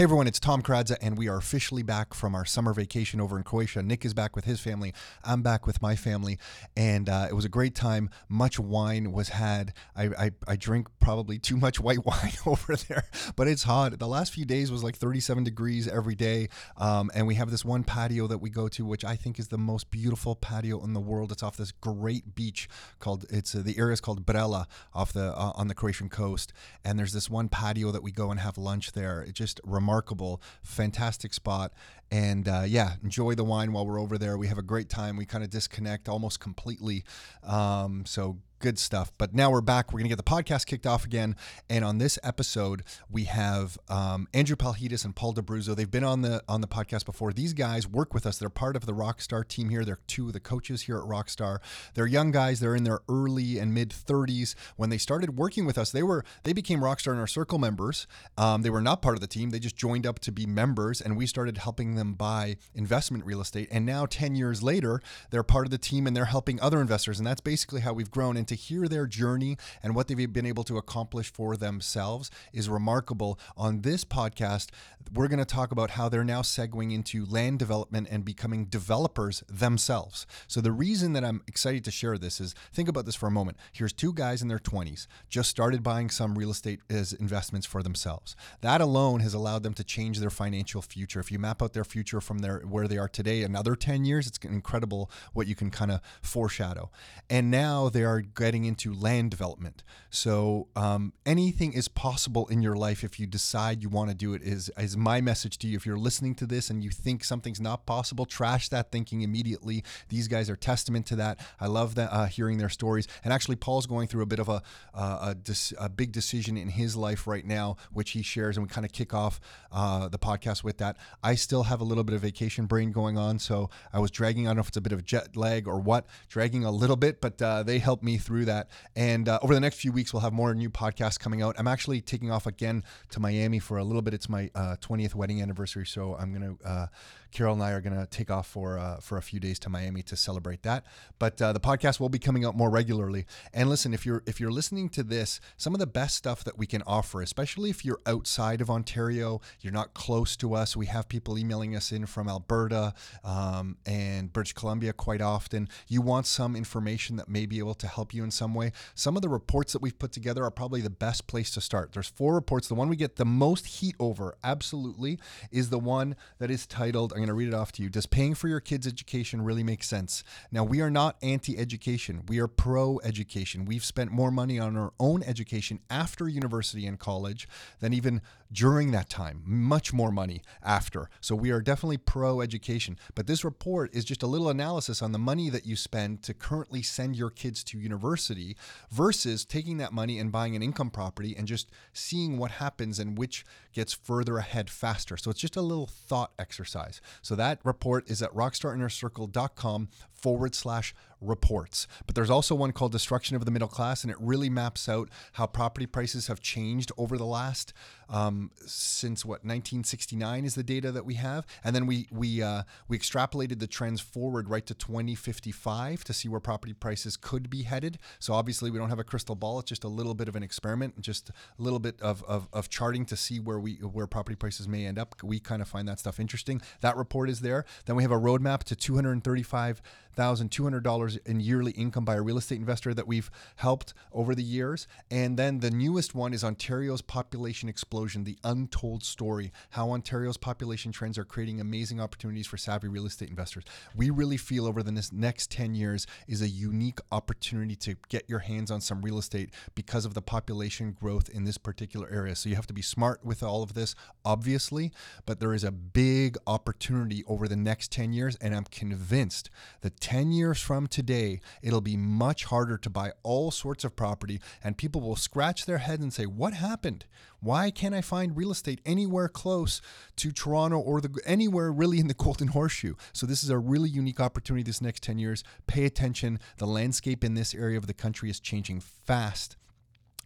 Hey everyone, it's Tom Karadza, and we are officially back from our summer vacation over in Croatia. Nick is back with his family. I'm back with my family, and uh, it was a great time. Much wine was had. I, I, I drink probably too much white wine over there, but it's hot. The last few days was like 37 degrees every day, um, and we have this one patio that we go to, which I think is the most beautiful patio in the world. It's off this great beach called. It's uh, the area is called Brela off the uh, on the Croatian coast, and there's this one patio that we go and have lunch there. It just remarkable, fantastic spot. And uh, yeah, enjoy the wine while we're over there. We have a great time. We kind of disconnect almost completely. Um, so good stuff. But now we're back. We're going to get the podcast kicked off again. And on this episode, we have um, Andrew Palhetas and Paul D'Abruzzo. They've been on the on the podcast before. These guys work with us. They're part of the Rockstar team here. They're two of the coaches here at Rockstar. They're young guys. They're in their early and mid 30s. When they started working with us, they were they became Rockstar Inner Circle members. Um, they were not part of the team. They just joined up to be members, and we started helping them buy investment real estate. And now, 10 years later, they're part of the team and they're helping other investors. And that's basically how we've grown. And to hear their journey and what they've been able to accomplish for themselves is remarkable. On this podcast, we're going to talk about how they're now segueing into land development and becoming developers themselves. So, the reason that I'm excited to share this is think about this for a moment. Here's two guys in their 20s, just started buying some real estate as investments for themselves. That alone has allowed them to change their financial future. If you map out their future from their where they are today, another 10 years, it's incredible what you can kind of foreshadow. And now they are getting into land development. So um, anything is possible in your life if you decide you want to do it. Is is my message to you? If you're listening to this and you think something's not possible, trash that thinking immediately. These guys are testament to that. I love that uh, hearing their stories. And actually, Paul's going through a bit of a uh, a, a, big decision in his life right now, which he shares, and we kind of kick off uh, the podcast with that. I still have a little bit of vacation brain going on, so I was dragging. I don't know if it's a bit of jet lag or what, dragging a little bit, but uh, they helped me through that. And uh, over the next few weeks, we'll have more new podcasts coming out. I'm actually taking off again to Miami for a little bit. It's my uh, 20th wedding anniversary, so I'm gonna uh, Carol and I are going to take off for uh, for a few days to Miami to celebrate that. But uh, the podcast will be coming out more regularly. And listen, if you're if you're listening to this, some of the best stuff that we can offer, especially if you're outside of Ontario, you're not close to us. We have people emailing us in from Alberta um, and British Columbia quite often. You want some information that may be able to help you in some way. Some of the reports that we've put together are probably the best place to start. There's four reports. The one we get the most heat over, absolutely, is the one that is titled. I'm going to read it off to you. Does paying for your kids' education really make sense? Now, we are not anti education, we are pro education. We've spent more money on our own education after university and college than even during that time, much more money after. So we are definitely pro education. But this report is just a little analysis on the money that you spend to currently send your kids to university versus taking that money and buying an income property and just seeing what happens and which gets further ahead faster. So it's just a little thought exercise. So that report is at rockstarinnercircle.com forward slash reports. But there's also one called Destruction of the Middle Class, and it really maps out how property prices have changed over the last um, since what 1969 is the data that we have, and then we we uh, we extrapolated the trends forward right to 2055 to see where property prices could be headed. So obviously we don't have a crystal ball; it's just a little bit of an experiment, just a little bit of, of, of charting to see where we where property prices may end up. We kind of find that stuff interesting. That report is there. Then we have a roadmap to 235 $1,200 in yearly income by a real estate investor that we've helped over the years. And then the newest one is Ontario's population explosion, the untold story, how Ontario's population trends are creating amazing opportunities for savvy real estate investors. We really feel over the next 10 years is a unique opportunity to get your hands on some real estate because of the population growth in this particular area. So you have to be smart with all of this, obviously, but there is a big opportunity over the next 10 years. And I'm convinced that 10 years from today, it'll be much harder to buy all sorts of property, and people will scratch their head and say, What happened? Why can't I find real estate anywhere close to Toronto or the, anywhere really in the Golden Horseshoe? So, this is a really unique opportunity this next 10 years. Pay attention. The landscape in this area of the country is changing fast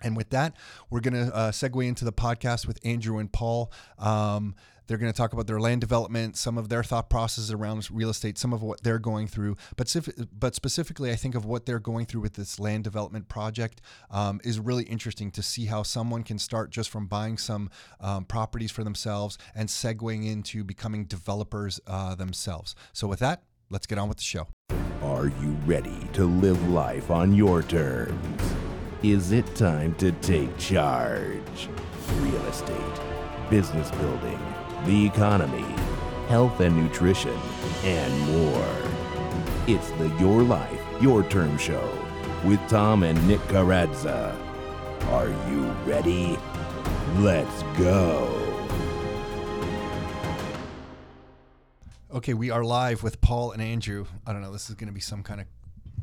And with that, we're going to uh, segue into the podcast with Andrew and Paul. Um, they're going to talk about their land development, some of their thought processes around real estate, some of what they're going through. But, but specifically, I think of what they're going through with this land development project um, is really interesting to see how someone can start just from buying some um, properties for themselves and segueing into becoming developers uh, themselves. So, with that, let's get on with the show. Are you ready to live life on your terms? Is it time to take charge? Real estate, business building, the economy, health and nutrition, and more. It's the Your Life, Your Term Show with Tom and Nick Karadza. Are you ready? Let's go. Okay, we are live with Paul and Andrew. I don't know, this is going to be some kind of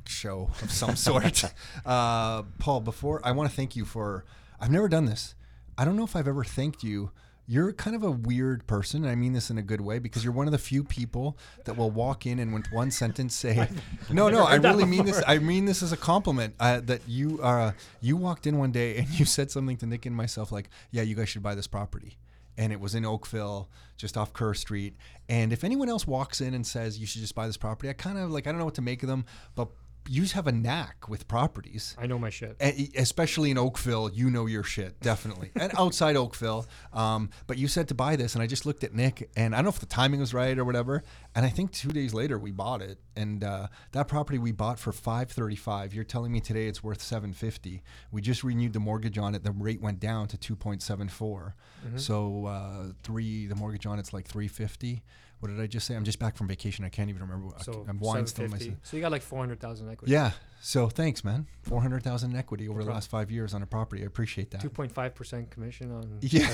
show of some sort. uh, Paul, before I want to thank you for, I've never done this. I don't know if I've ever thanked you. You're kind of a weird person, and I mean this in a good way because you're one of the few people that will walk in and with one sentence say, "No, no, I really mean this. I mean this as a compliment." Uh, that you uh, you walked in one day and you said something to Nick and myself like, "Yeah, you guys should buy this property." and it was in Oakville, just off Kerr Street. And if anyone else walks in and says you should just buy this property, I kind of like I don't know what to make of them, but you have a knack with properties. I know my shit. E- Especially in Oakville, you know your shit, definitely. and outside Oakville. Um, but you said to buy this, and I just looked at Nick, and I don't know if the timing was right or whatever. And I think two days later we bought it, and uh, that property we bought for five thirty five. You're telling me today it's worth seven fifty. We just renewed the mortgage on it. The rate went down to two point seven four. So uh, three, the mortgage on it's like three fifty. What did I just say? I'm just back from vacation. I can't even remember. So I'm wine still in my So you got like four hundred thousand equity. yeah. So thanks, man. Four hundred thousand equity over the last five years on a property. I appreciate that. Two point five percent commission on. Yeah.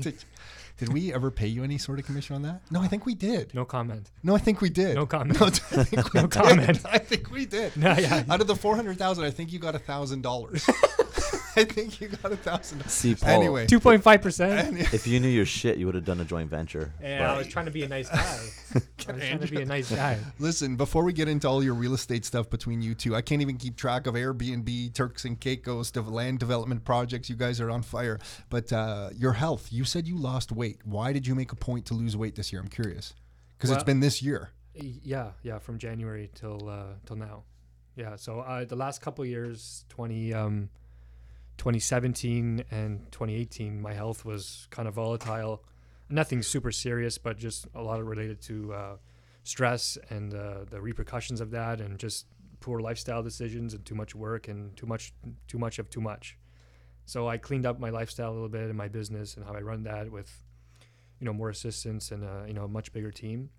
did, did we ever pay you any sort of commission on that? No, I think we did. no comment. No, I think we did. No comment. No, I think we No did. comment. I think we did. No, yeah. Out of the four hundred thousand, I think you got a thousand dollars. I think you got a thousand. See, Paul, Anyway, Two point five percent. if you knew your shit, you would have done a joint venture. Yeah, I was trying to be a nice guy. I was trying to be a nice guy. Listen, before we get into all your real estate stuff between you two, I can't even keep track of Airbnb, Turks and Caicos, the land development projects. You guys are on fire. But uh, your health, you said you lost weight. Why did you make a point to lose weight this year? I'm curious. Because it's Well- been this year. Yeah, yeah, from January till uh, till now. Yeah, so uh, the last couple years, 20, um, 2017 and 2018, my health was kind of volatile. Nothing super serious, but just a lot of related to uh, stress and uh, the repercussions of that, and just poor lifestyle decisions and too much work and too much too much of too much. So I cleaned up my lifestyle a little bit and my business and how I run that with, you know, more assistance and uh, you know a much bigger team.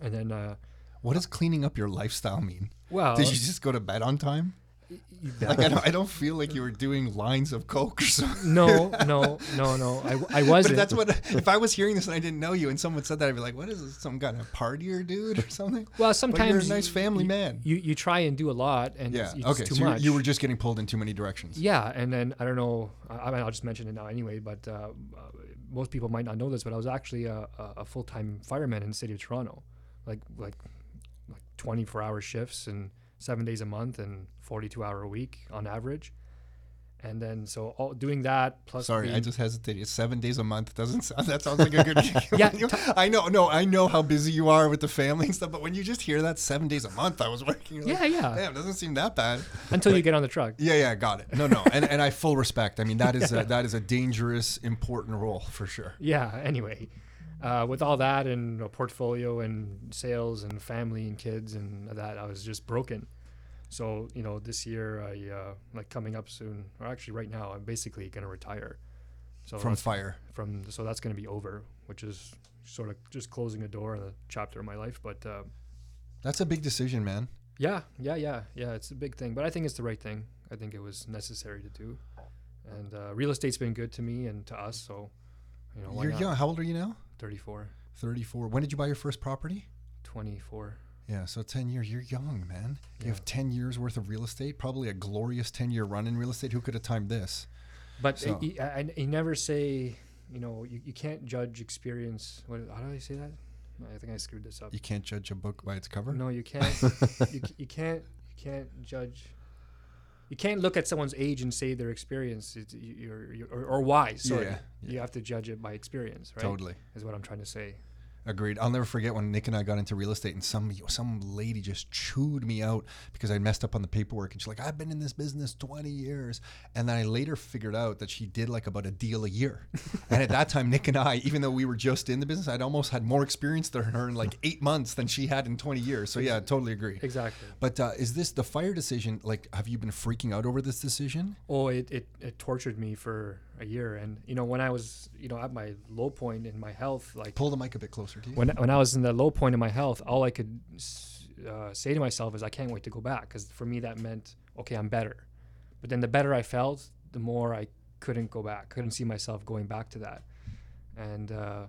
And then, uh, What does cleaning up your lifestyle mean? well, Did you just go to bed on time? Like I don't, I don't feel like you were doing lines of coke or something. no, no, no, no. I, I wasn't. that's what if I was hearing this and I didn't know you and someone said that I'd be like, "What is this? Some kind of partier dude or something?" well, But sometimes you're a nice family you, man. You you try and do a lot, and yeah. it's, it's okay. too so you- much. you were just getting pulled in too many directions. yeah, and then I don't know. I, mean, I'll just mention it now anyway. But uh, most people might not know this, but I was actually a, a, a full time fireman in the city of Toronto, like like like 24 hour shifts and seven days a month and 42 hour a week on average. And then so all, doing that plus Sorry, I just hesitated. Seven days a month doesn't sound. That sounds like a good. Yeah, You- I know. No, I know how busy you are with the family and stuff. But when you just hear that seven days a month, I was working. you're like, Yeah, yeah. Damn, doesn't seem that bad. until you get on the truck. Yeah, yeah, got it. No, no, and and I full respect. I mean, that is a, that is a dangerous, important role for sure. yeah anyway uh, with all that and a portfolio and sales and family and kids and that i was just broken so you know this year i uh, like coming up soon or actually right now i'm basically going to retire so From fire. from so that's going to be over which is sort of just closing a door in a chapter of my life but uh, That's a big decision, man. yeah yeah yeah yeah it's a big thing but i think it's the right thing i think it was necessary to do and uh, real estate's been good to me and to us so you know You're not? young. How old are you now? 34 Thirty-four. When did you buy your first property? 24 Yeah, so 10 years. You're young, man. You Yeah. have 10 years worth of real estate, probably a glorious 10 year run in real estate. Who could have timed this? But So- you, I, I never say, you know, you, you can't judge experience. What, how do I say that? I think I screwed this up. You can't judge a book by its cover. No, you can't. you, you can't. You can't judge. You can't look at someone's age and say their experience is, you're, you're, or, or wise. Sorry, Yeah, you have to judge it by experience, right? Totally. is what I'm trying to say. Agreed. I'll never forget when Nick and I got into real estate, and some some lady just chewed me out because I messed up on the paperwork, and she's like, "I've been in this business 20 years," and then I later figured out that she did like about a deal a year. and at that time, Nick and I, even though we were just in the business, I'd almost had more experience than her in like eight months than she had in 20 years. So yeah, totally agree. Exactly. But uh, is this the fire decision? Like, have you been freaking out over this decision? Oh, it, it, it tortured me for a year. And, you know, when I was, you know, at my low point in my health, like Pull the mic a bit closer to you. when, when I was in the low point in my health, all I could uh, say to myself is, I can't wait to go back. Because for me, that meant, okay, I'm better. But then the better I felt, the more I couldn't go back, couldn't see myself going back to that. And uh,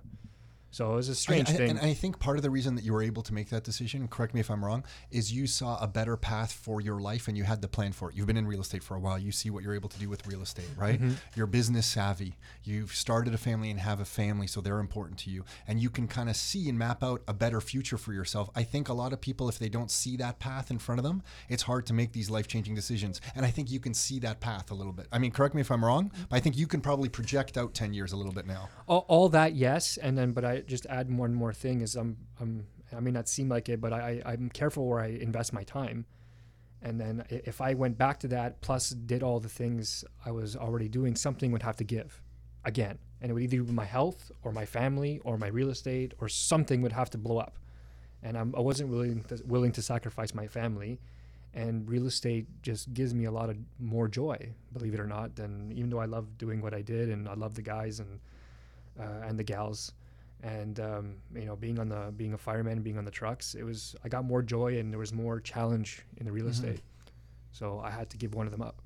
so it was a strange I, I- thing. And I think part of the reason that you were able to make that decision, correct me if I'm wrong, is you saw a better path for your life and you had the plan for it. You've been in real estate for a while. You see what you're able to do with real estate, right? Mm-hmm. You're business savvy. You've started a family and have a family, so they're important to you. And you can kind of see and map out a better future for yourself. I think a lot of people, if they don't see that path in front of them, it's hard to make these life changing decisions. And I think you can see that path a little bit. I mean, correct me if I'm wrong, but I think you can probably project out 10 years a little bit now. all, all that yes and then but i just add one more thing is i'm i'm i may not seem like it but i I- i'm careful where i invest my time. And then if i went back to that plus did all the things i was already doing something would have to give again. And it would either be my health or my family or my real estate or something would have to blow up. And I'm, i wasn't willing to, willing to sacrifice my family. And real estate just gives me a lot of more joy believe it or not than even though i love doing what i did and i love the guys and uh, and the gals and um, you know being on the being a fireman being on the trucks it was i got more joy and there was more challenge in the real Mm-hmm. estate so i had to give one of them up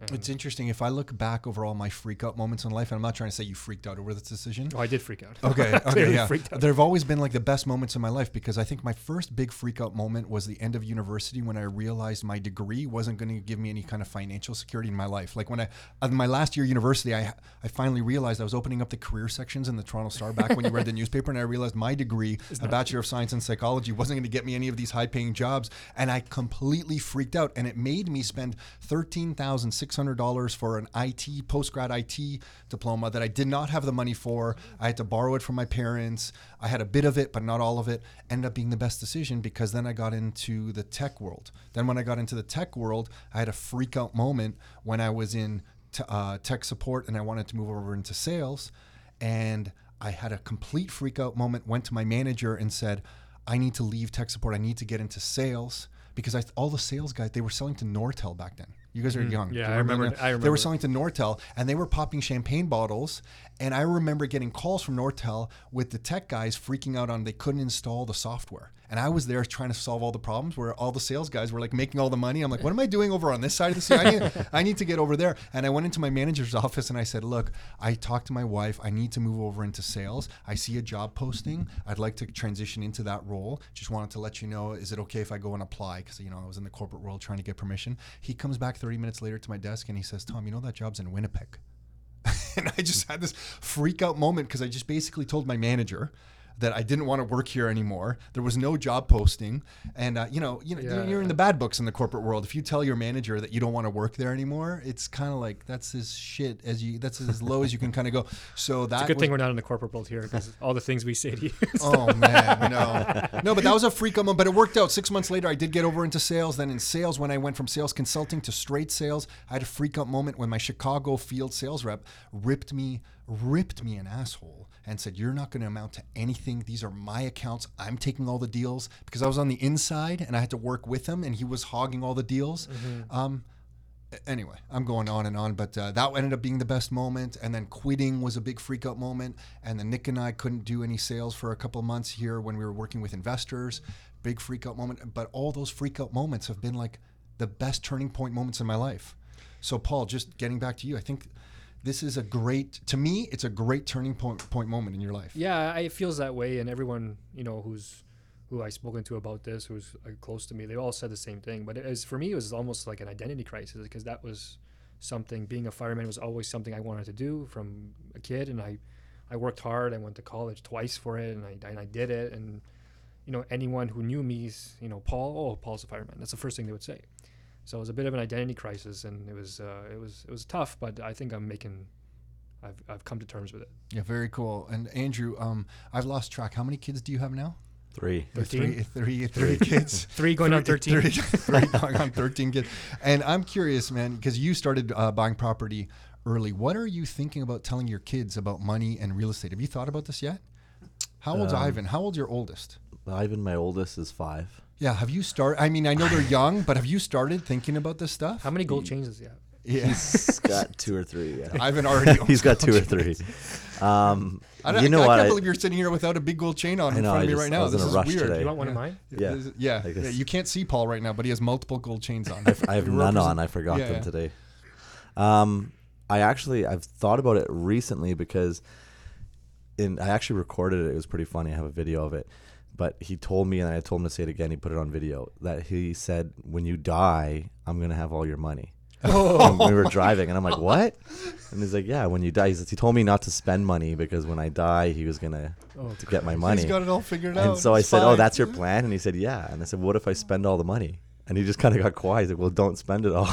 And- It's interesting. If I look back over all my freak out moments in life, and I'm not trying to say you freaked out over this decision. oh i did freak out Okay, okay, yeah. There have always been like the best moments in my life because I think my first big freak out moment was the end of university when I realized my degree wasn't going to give me any kind of financial security in my life. Like when I, in my last year of university, I, I finally realized I was opening up the career sections in the Toronto Star back when you read the newspaper, and I realized my degree, a Bachelor of Science in Psychology, wasn't going to get me any of these high paying jobs. And I completely freaked out. And it made me spend $13,600 for an IT, post grad IT diploma that I did not have the money for. I had to borrow it from my parents. I had a bit of it, but not all of it. Ended up being the best decision because then I got into the tech world. Then, when I got into the tech world, I had a freak out moment when I was in t- uh, tech support and I wanted to move over into sales. And I had a complete freak out moment, went to my manager and said, I need to leave tech support. I need to get into sales because I, all the sales guys, they were selling to Nortel back then. You guys are young. Mm-hmm. Yeah, I remember-? I They were selling to Nortel and they were popping champagne bottles. And I remember getting calls from Nortel with the tech guys freaking out on they couldn't install the software. And I was there trying to solve all the problems where all the sales guys were like making all the money. I'm like, what am I doing over on this side of the sea? I need, I need to get over there. And I went into my manager's office and I said, look, I talked to my wife. I need to move over into sales. I see a job posting. I'd like to transition into that role. Just wanted to let you know, is it okay if I go and apply? Because, you know, I was in the corporate world trying to get permission. He comes back 30 minutes later to my desk and he says, Tom, you know that job's in Winnipeg. and I just had this freak out moment because I just basically told my manager that I didn't want to work here anymore. There was no job posting, and uh, you know, you know, Yeah. you're in the bad books in the corporate world. If you tell your manager that you don't want to work there anymore, it's kind of like that's as shit as you. That's as low as you can kind of go. So that it's a good was- thing we're not in the corporate world here because all the things we say to you Oh man, no, no, but that was a freak moment. But it worked out. Six months later, I did get over into sales. Then in sales, when I went from sales consulting to straight sales, I had a freak out moment when my Chicago field sales rep ripped me, ripped me an asshole, and said, "You're not going to amount to anything. These are my accounts. I'm taking all the deals because I was on the inside and I had to work with him, and he was hogging all the deals." Um, anyway, I'm going on and on, but uh, that ended up being the best moment. And then quitting was a big freak out moment. And then Nick and I couldn't do any sales for a couple of months here when we were working with investors. Big freak out moment. But all those freak out moments have been like the best turning point moments in my life. So, Paul, just getting back to you, I think this is a great, to me, it's a great turning point, point moment in your life. yeah it feels that way and everyone you know who's who I've spoken to about this who's uh, close to me they all said the same thing. But was for me it was almost like an identity crisis because that was something being a fireman was always something i wanted to do from a kid and i i worked hard i went to college twice for it and i, and I did it and you know anyone who knew me you know paul oh paul's a fireman. That's the first thing they would say So it was a bit of an identity crisis, and it was uh, it was it was tough. But I think I'm making, I've I've come to terms with it. Yeah, very cool. And Andrew, um, I've lost track. How many kids do you have now? Three. Three, three, three kids. Three going on thirteen. Three, three going on 13 kids. And I'm curious, man, because you started uh, buying property early. What are you thinking about telling your kids about money and real estate? Have you thought about this yet? How old's Um, Ivan? How old's your oldest? Ivan, my oldest, is five. Yeah, have you started? I mean, I know they're young, but have you started thinking about this stuff? How many gold chains does he have? Yeah, He's got two or three. Yeah. Ivan already. He's got two or three. Um, I, don't, you know I what? can't believe you're sitting here without a big gold chain on I in front I of me just- right now. This is rush weird. today. You want one of mine? Yeah. This yeah. I yeah, You can't see Paul right now, but he has multiple gold chains on. I have You none on. I forgot Yeah, them yeah. today. Um, I actually I've thought about it recently because in I actually recorded it. It was pretty funny. I have a video of it. But he told me, and I told him to say it again. He put it on video that he said, "When you die, I'm gonna have all your money." Oh. we were driving, and I'm like, "What?" And he's like, "Yeah, when you die." He, says, he told me not to spend money because when I die, he was gonna Oh, to get my money. He's got it all figured out. And so I It's said, "Oh, that's your plan?" And he said, "Yeah." And I said, "What if I spend all the money?" And he just kind of got quiet. He's like, "Well, don't spend it all."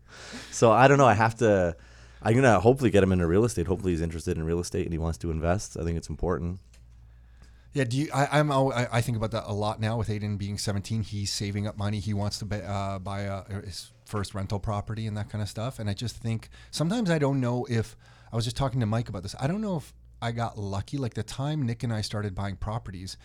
so I don't know. I have to. I'm gonna hopefully get him into real estate. Hopefully, he's interested in real estate and he wants to invest. I think it's important. Yeah, do you? I, I'm. al- I, I think about that a lot now. With Aiden being 17, he's saving up money. He wants to buy, uh, buy a, his first rental property and that kind of stuff. And I just think sometimes I don't know if I was just talking to Mike about this. I don't know if I got lucky. Like the time Nick and I started buying properties,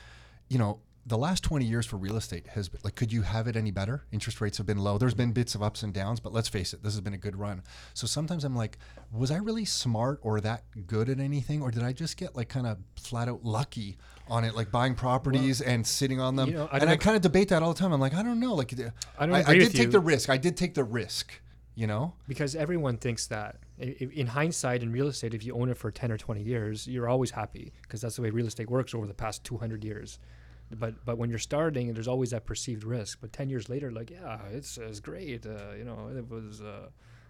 you know, the last 20 years for real estate has been like, could you have it any better? Interest rates have been low. There's been bits of ups and downs, but let's face it, this has been a good run. So sometimes I'm like, was I really smart or that good at anything? Or did I just get like kind of flat out lucky on it, like buying properties and sitting on them? you know, I and I kind of debate that all the time. I'm like, I don't know. Like, I don't I, agree did with take you. the risk. I did take the risk, you know? because everyone thinks that I- i- in hindsight in real estate if you own it for 10 or 20 years you're always happy because that's the way real estate works over the past 200 years but but when you're starting there's always that perceived risk but 10 years later like yeah it's, it's great uh, you know it was uh,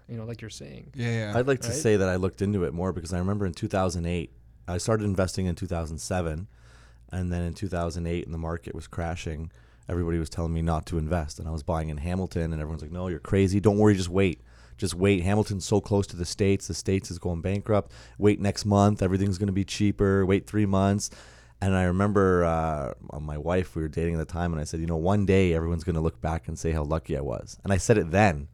you know like you're saying Yeah, yeah. I'd like to say that I looked into it more because I remember in 2008, I started investing in 2007, and then in 2008, and the market was crashing, everybody was telling me not to invest, and I was buying in Hamilton, and everyone's like, "No, you're crazy. Don't worry, just wait." Just wait. Hamilton's so close to the states. The states is going bankrupt. Wait next month. Everything's going to be cheaper. Wait three months. And I remember uh, my wife, we were dating at the time, and I said, you know, one day everyone's going to look back and say how lucky I was. And I said it then.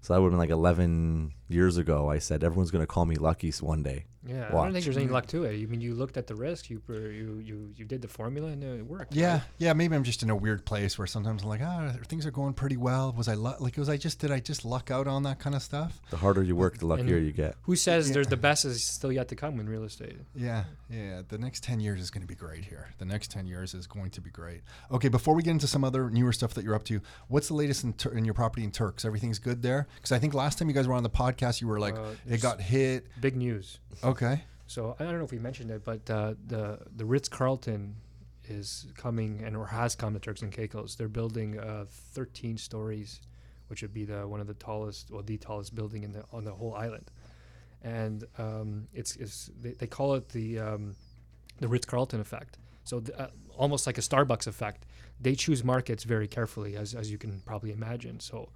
So that would have been like 11 years ago. I said, everyone's going to call me lucky one day. yeah i don't think there's any luck to it i mean you looked at the risk you you you, you did the formula and it worked Yeah, right? yeah. Maybe I'm just in a weird place where sometimes I'm like, ah, things are going pretty well. Was I lu- like? Was I just did I just luck out on that kind of stuff? The harder you work, the luckier you get. who says Yeah. there's the best is still yet to come in real estate Yeah, yeah. The next ten years is going to be great here. The next ten years is going to be great. Okay, before we get into some other newer stuff that you're up to, what's the latest in, Tur- in your property in Turks? Everything's good there? Because I think last time you guys were on the podcast, you were like, Uh, it got hit. big news Okay. So I don't know if we mentioned it, but uh, the the Ritz Carlton is coming and or has come to Turks and Caicos. They're building uh, 13 stories, which would be the one of the tallest, well, the tallest building in the on the whole island. And um, it's, it's they, they call it the um, the Ritz Carlton effect. So th- uh, almost like a Starbucks effect. They choose markets very carefully, as as you can probably imagine. So,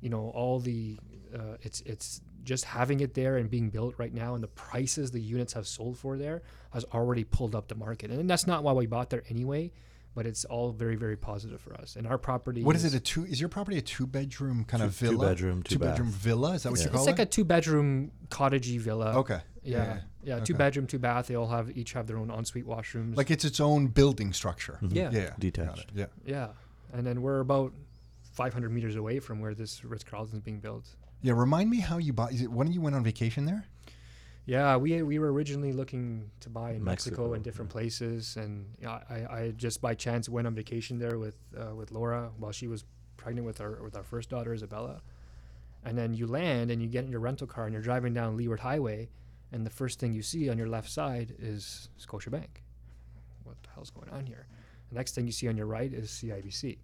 you know, all the uh, it's it's just having it there and being built right now, and the prices the units have sold for there has already pulled up the market. And that's not why we bought there anyway, but it's all very very positive for us. And our property. What is it? A two? Is your property a two bedroom kind of Two- two villa? bedroom, two bedroom bath. villa. Is that what Yeah. you call it? It's like a two bedroom cottagey villa. okay. Yeah, yeah, two Okay. bedroom, two bath. They all have each have their own ensuite washrooms. Like it's its own building structure. Mhm. Yeah. Yeah. Detached. Yeah. yeah, and then we're about 500 meters away from where this Ritz Carlton is being built. Yeah. Remind me how you bought. Is it when you went on vacation there? Yeah, we we were originally looking to buy in Mexico, Mexico, and different places, and I, I just by chance went on vacation there with uh, with Laura while she was pregnant with our with our first daughter Isabella, and then you land and you get in your rental car and you're driving down Leeward Highway, and the first thing you see on your left side is Scotiabank. What the hell's going on here? The next thing you see on your right is CIBC,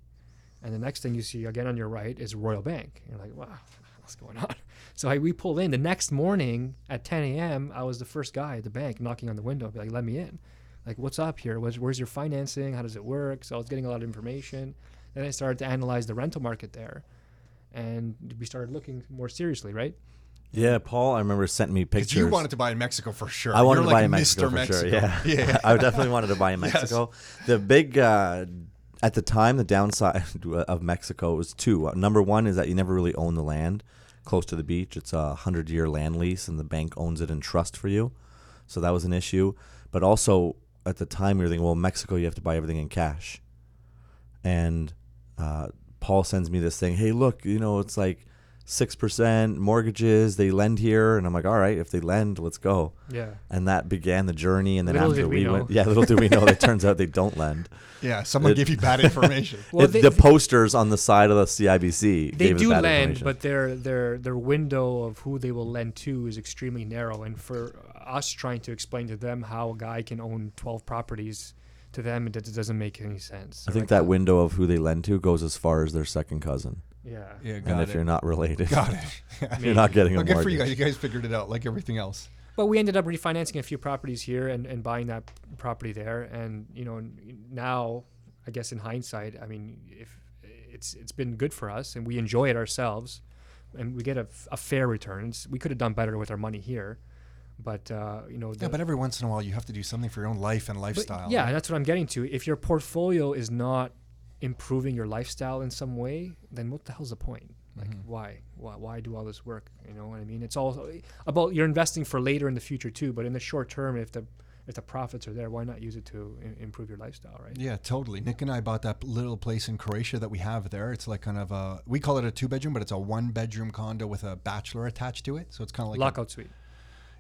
and the next thing you see again on your right is Royal Bank. You're like, wow, what's going on? So I, we pulled in the next morning at 10 a.m. I was the first guy at the bank knocking on the window, be like, "Let me in." Like, what's up here? Where's, where's your financing? How does it work? So I was getting a lot of information. Then I started to analyze the rental market there, and we started looking more seriously, right? Yeah, Paul, I remember sent me pictures. you wanted to buy in Mexico for sure. I wanted You're to buy in Mexico Mr. for Mexico. sure. Yeah, yeah. I definitely wanted to buy in Yes. Mexico. The big uh, at the time, the downside of Mexico was two. Uh, number one is that you never really own the land close to the beach. It's a hundred year land lease, and the bank owns it in trust for you. So that was an issue. But also at the time, were thinking, well, Mexico, you have to buy everything in cash. And uh, Paul sends me this thing. Hey, look, you know, it's like six percent mortgages. They lend here, and I'm like, all right, if they lend, let's go Yeah. and that began the journey. And then Little after we we, went, yeah, little do we know. It turns out they don't lend. Yeah, someone It- gave you bad information. Well, It- they, the posters on the side of the CIBC. they gave us do bad lend, but their their their window of who they will lend to is extremely narrow. And for us trying to explain to them how a guy can own 12 properties, to them it d- doesn't make any sense. I think Like, that window of who they lend to goes as far as their second cousin. Yeah. Yeah, and got if it. you're not related, got it. you're not getting a Well, good for you guys. You guys figured it out like everything else. But we ended up refinancing a few properties here and, and buying that property there. And you know, now I guess in hindsight, I mean, if it's it's been good for us and we enjoy it ourselves, and we get a, f- a fair return. It's- we could have done better with our money here, but uh, you know, Yeah, but every once in a while you have to do something for your own life and lifestyle. yeah, that's what I'm getting to. If your portfolio is not improving your lifestyle in some way, then what the hell's the point? Like, Mm-hmm. why? why? Why do all this work? You know what I mean? It's all about you're investing for later in the future too. But in the short term, if the if the profits are there, why not use it to I- improve your lifestyle, right? Yeah, totally. Nick and I bought that little place in Croatia that we have there. It's like kind of a we call it a two bedroom, but it's a one bedroom condo with a bachelor attached to it. So it's kind of like a- Lockout suite.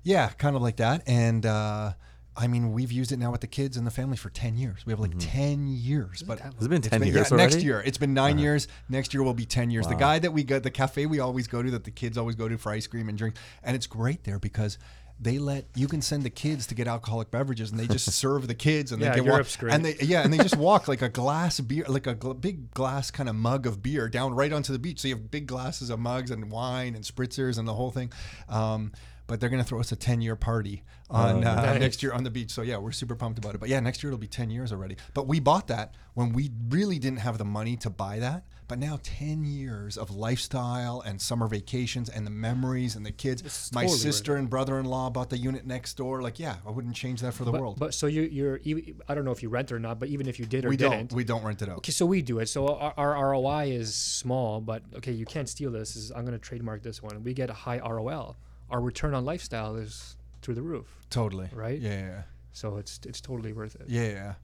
Yeah, kind of like that. And uh, I mean, we've used it now with the kids and the family for ten years. We have like ten years, but that Has it been ten been- years yeah, already? Next year, it's been 9 years. Next year will be ten years. The guy that we go, the cafe we always go to, that the kids always go to for ice cream and drink, and it's great there because they let you can send the kids to get alcoholic beverages, and they just serve the kids, and Yeah, they can Europe's walk, great. and they yeah, and they just walk like a glass beer, like a gl- big glass kind of mug of beer down right onto the beach. So you have big glasses of mugs and wine and spritzers and the whole thing. Um, but they're gonna throw us a ten year party on uh, Nice. next year on the beach. So yeah, we're super pumped about it. But yeah, next year it'll be 10 years already. But we bought that when we really didn't have the money to buy that. But now 10 years of lifestyle and summer vacations and the memories and the kids. It's My totally sister and brother-in-law bought the unit next door. Like, yeah, I wouldn't change that for the but, world. But so you, you're I don't know if you rent or not, but even if you did or we didn't, don't we don't rent it out. Okay, so we do it. So our, our ROI is small, but okay, you can't steal this. Is I'm going to trademark this one. We get a high ROL. Our return on lifestyle is through the roof. Totally. Right? Yeah, yeah. So it's it's totally worth it. Yeah. yeah.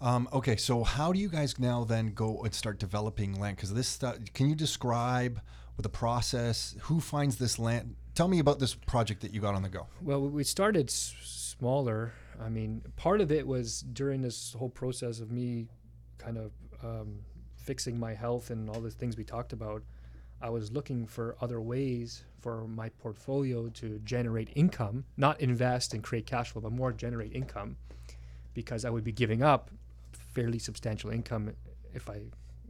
Um, okay, so how do you guys now then go and start developing land? Because this stuff, can you describe with the process? Who finds this land? Tell me about this project that you got on the go. Well, we started s- smaller. I mean, part of it was during this whole process of me kind of um, fixing my health and all the things we talked about. I was looking for other ways for my portfolio to generate income, not invest and create cash flow, but more generate income, because I would be giving up fairly substantial income if I,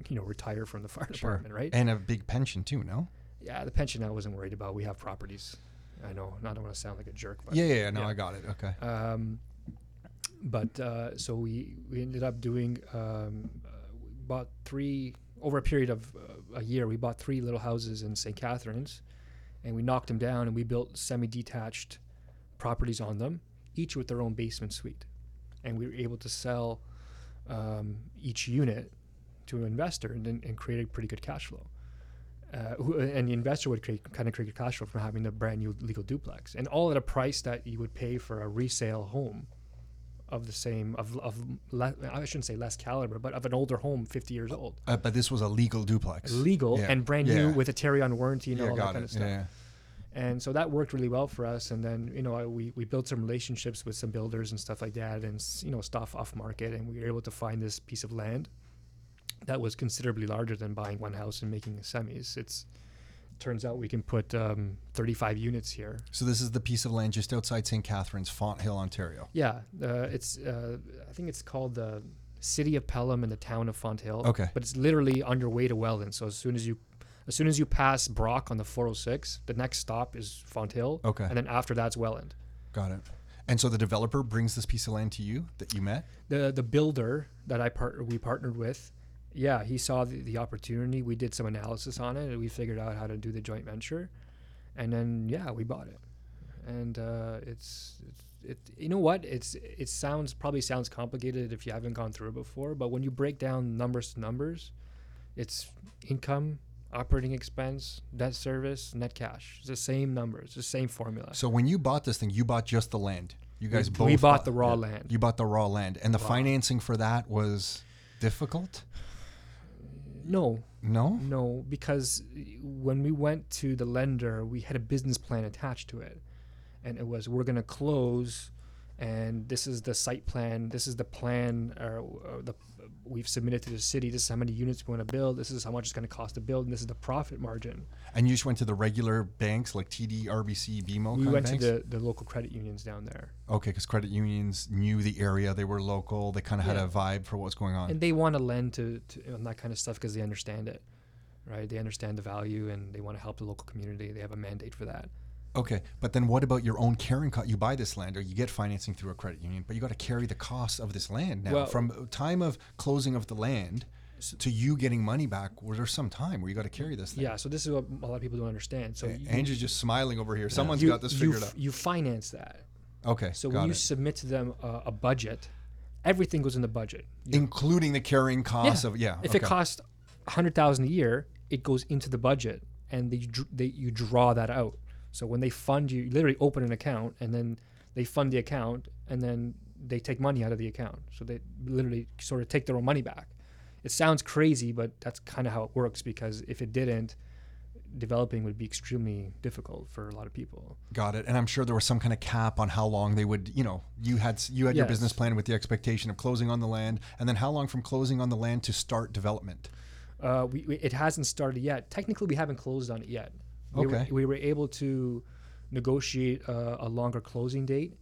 you know, retire from the fire department, right? And a big pension too, no? yeah, the pension I wasn't worried about. We have properties. I know. I don't want to sound like a jerk, but Yeah, yeah, yeah. No, yeah. I got it. Okay. um, but uh, so we we ended up doing um, uh, we bought three over a period of uh, a year. We bought three little houses in St. Catharines, and we knocked them down and we built semi-detached properties on them, each with their own basement suite, and we were able to sell um, each unit to an investor and, and create a pretty good cash flow. Uh, who, and the investor would create kind of create a cash flow from having a brand new legal duplex, and all at a price that you would pay for a resale home of the same of of le- I shouldn't say less caliber, but of an older home, 50 years old, Uh, but this was a legal duplex. legal Yeah. and brand new with a Tarion warranty and yeah, all that kind it. of stuff. Yeah, And so that worked really well for us. And then, you know, I, we, we built some relationships with some builders and stuff like that and, you know, stuff off market. And we were able to find this piece of land that was considerably larger than buying one house and making semis. It's, turns out we can put um, 35 units here. So this is the piece of land just outside St. Catharines, Fonthill, Ontario. Yeah. Uh, it's, uh, I think it's called the city of Pelham and the town of Fonthill. Okay. But it's literally on your way to Welland. So as soon as you, as soon as you pass Brock on the 406, the next stop is Fonthill. Okay. And then after that's Welland. Got it. And so the developer brings this piece of land to you that you met. the the builder that I part we partnered with yeah, he saw the, the opportunity. We did some analysis on it, and we figured out how to do the joint venture, and then yeah, we bought it. And uh, it's, it's it you know what it's it sounds probably sounds complicated if you haven't gone through it before, but when you break down numbers to numbers, it's income, operating expense, debt service, net cash. It's the same numbers, the same formula. So when you bought this thing, you bought just the land. You guys we, both we bought the raw land. You bought the raw land, and the Raw. financing for that was difficult. No, No. No, because when we went to the lender, we had a business plan attached to it. And it was, we're going to close, and this is the site plan, this is the plan, or, or the we've submitted to the city. This is how many units we want to build. This is how much it's going to cost to build, and this is the profit margin. And you just went to the regular banks like TD, RBC, BMO. we kind went of to the, the local credit unions down there, Okay, because credit unions knew the area, they were local, they kind of had Yeah. a vibe for what's going on. and they want to lend to, to on that kind of stuff because they understand it, right? They understand the value, and they want to help the local community. They have a mandate for that. Okay, but then what about your own carrying cost? You buy this land or you get financing through a credit union, but you got to carry the cost of this land now. Well- From time of closing of the land to you getting money back, was there some time where you got to carry this thing? Yeah, so this is what a lot of people don't understand. So you- Andrew's just smiling over here. Someone's you, got this figured out. You finance that. Okay, So when you it. submit to them a, a budget, everything goes in the budget. Including the carrying costs of yeah. If it costs a hundred thousand a year, it goes into the budget, and they, they you draw that out. So when they fund you, you literally open an account, and then they fund the account, and then they take money out of the account. So they literally sort of take their own money back. It sounds crazy, but that's kind of how it works. Because if it didn't, developing would be extremely difficult for a lot of people. Got it. And I'm sure there was some kind of cap on how long they would, you know, you had you had your business plan with the expectation of closing on the land, and then how long from closing on the land to start development? Uh, we, we, it hasn't started yet. Technically, we haven't closed on it yet. We Okay. Were, we were able to negotiate uh, a longer closing date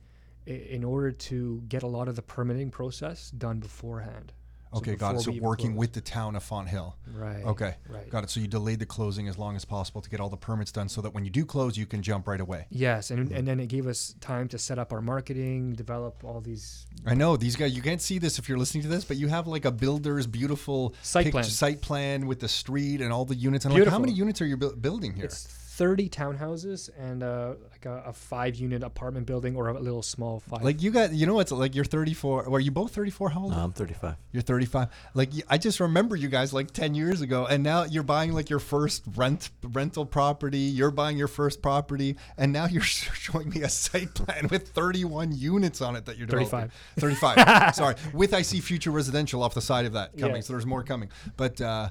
in order to get a lot of the permitting process done beforehand. So Okay, got it. So working close. with the town of Fonthill. Right. Okay, Right. got it. So you delayed the closing as long as possible to get all the permits done, so that when you do close, you can jump right away. Yes, and and then it gave us time to set up our marketing, develop all these. I know these guys. You can't see this if you're listening to this, but you have like a builder's beautiful Site plan. site plan with the street and all the units. And I'm like, how many units are you bu- building here? It's thirty townhouses and uh, like a, a five-unit apartment building or a little small five. Like you got, you know, it's like you're 34. Were you both 34? How old? No, I'm 35. You're 35. Like I just remember you guys like 10 years ago, and now you're buying like your first rent rental property. You're buying your first property, and now you're showing me a site plan with 31 units on it that you're developing. 35. Sorry, with I see future residential off the side of that coming. Yes. So there's more coming. But uh,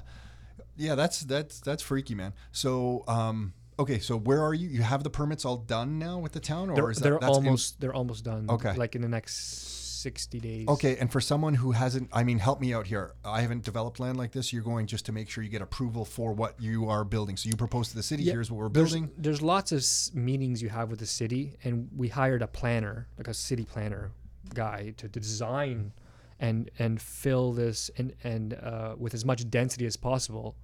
yeah, that's that's that's freaky, man. So. um Okay, so where are you? You have the permits all done now with the town, or they're is that they're that's in- almost they're almost done. Okay. Like in the next sixty days. Okay, and for someone who hasn't, I mean, help me out here. I haven't developed land like this. You're going just to make sure you get approval for what you are building. So you propose to the city, Yeah, here's what we're there's, building. There's lots of meetings you have with the city, and we hired a planner, like a city planner guy, to, to design and and fill this and and uh, with as much density as possible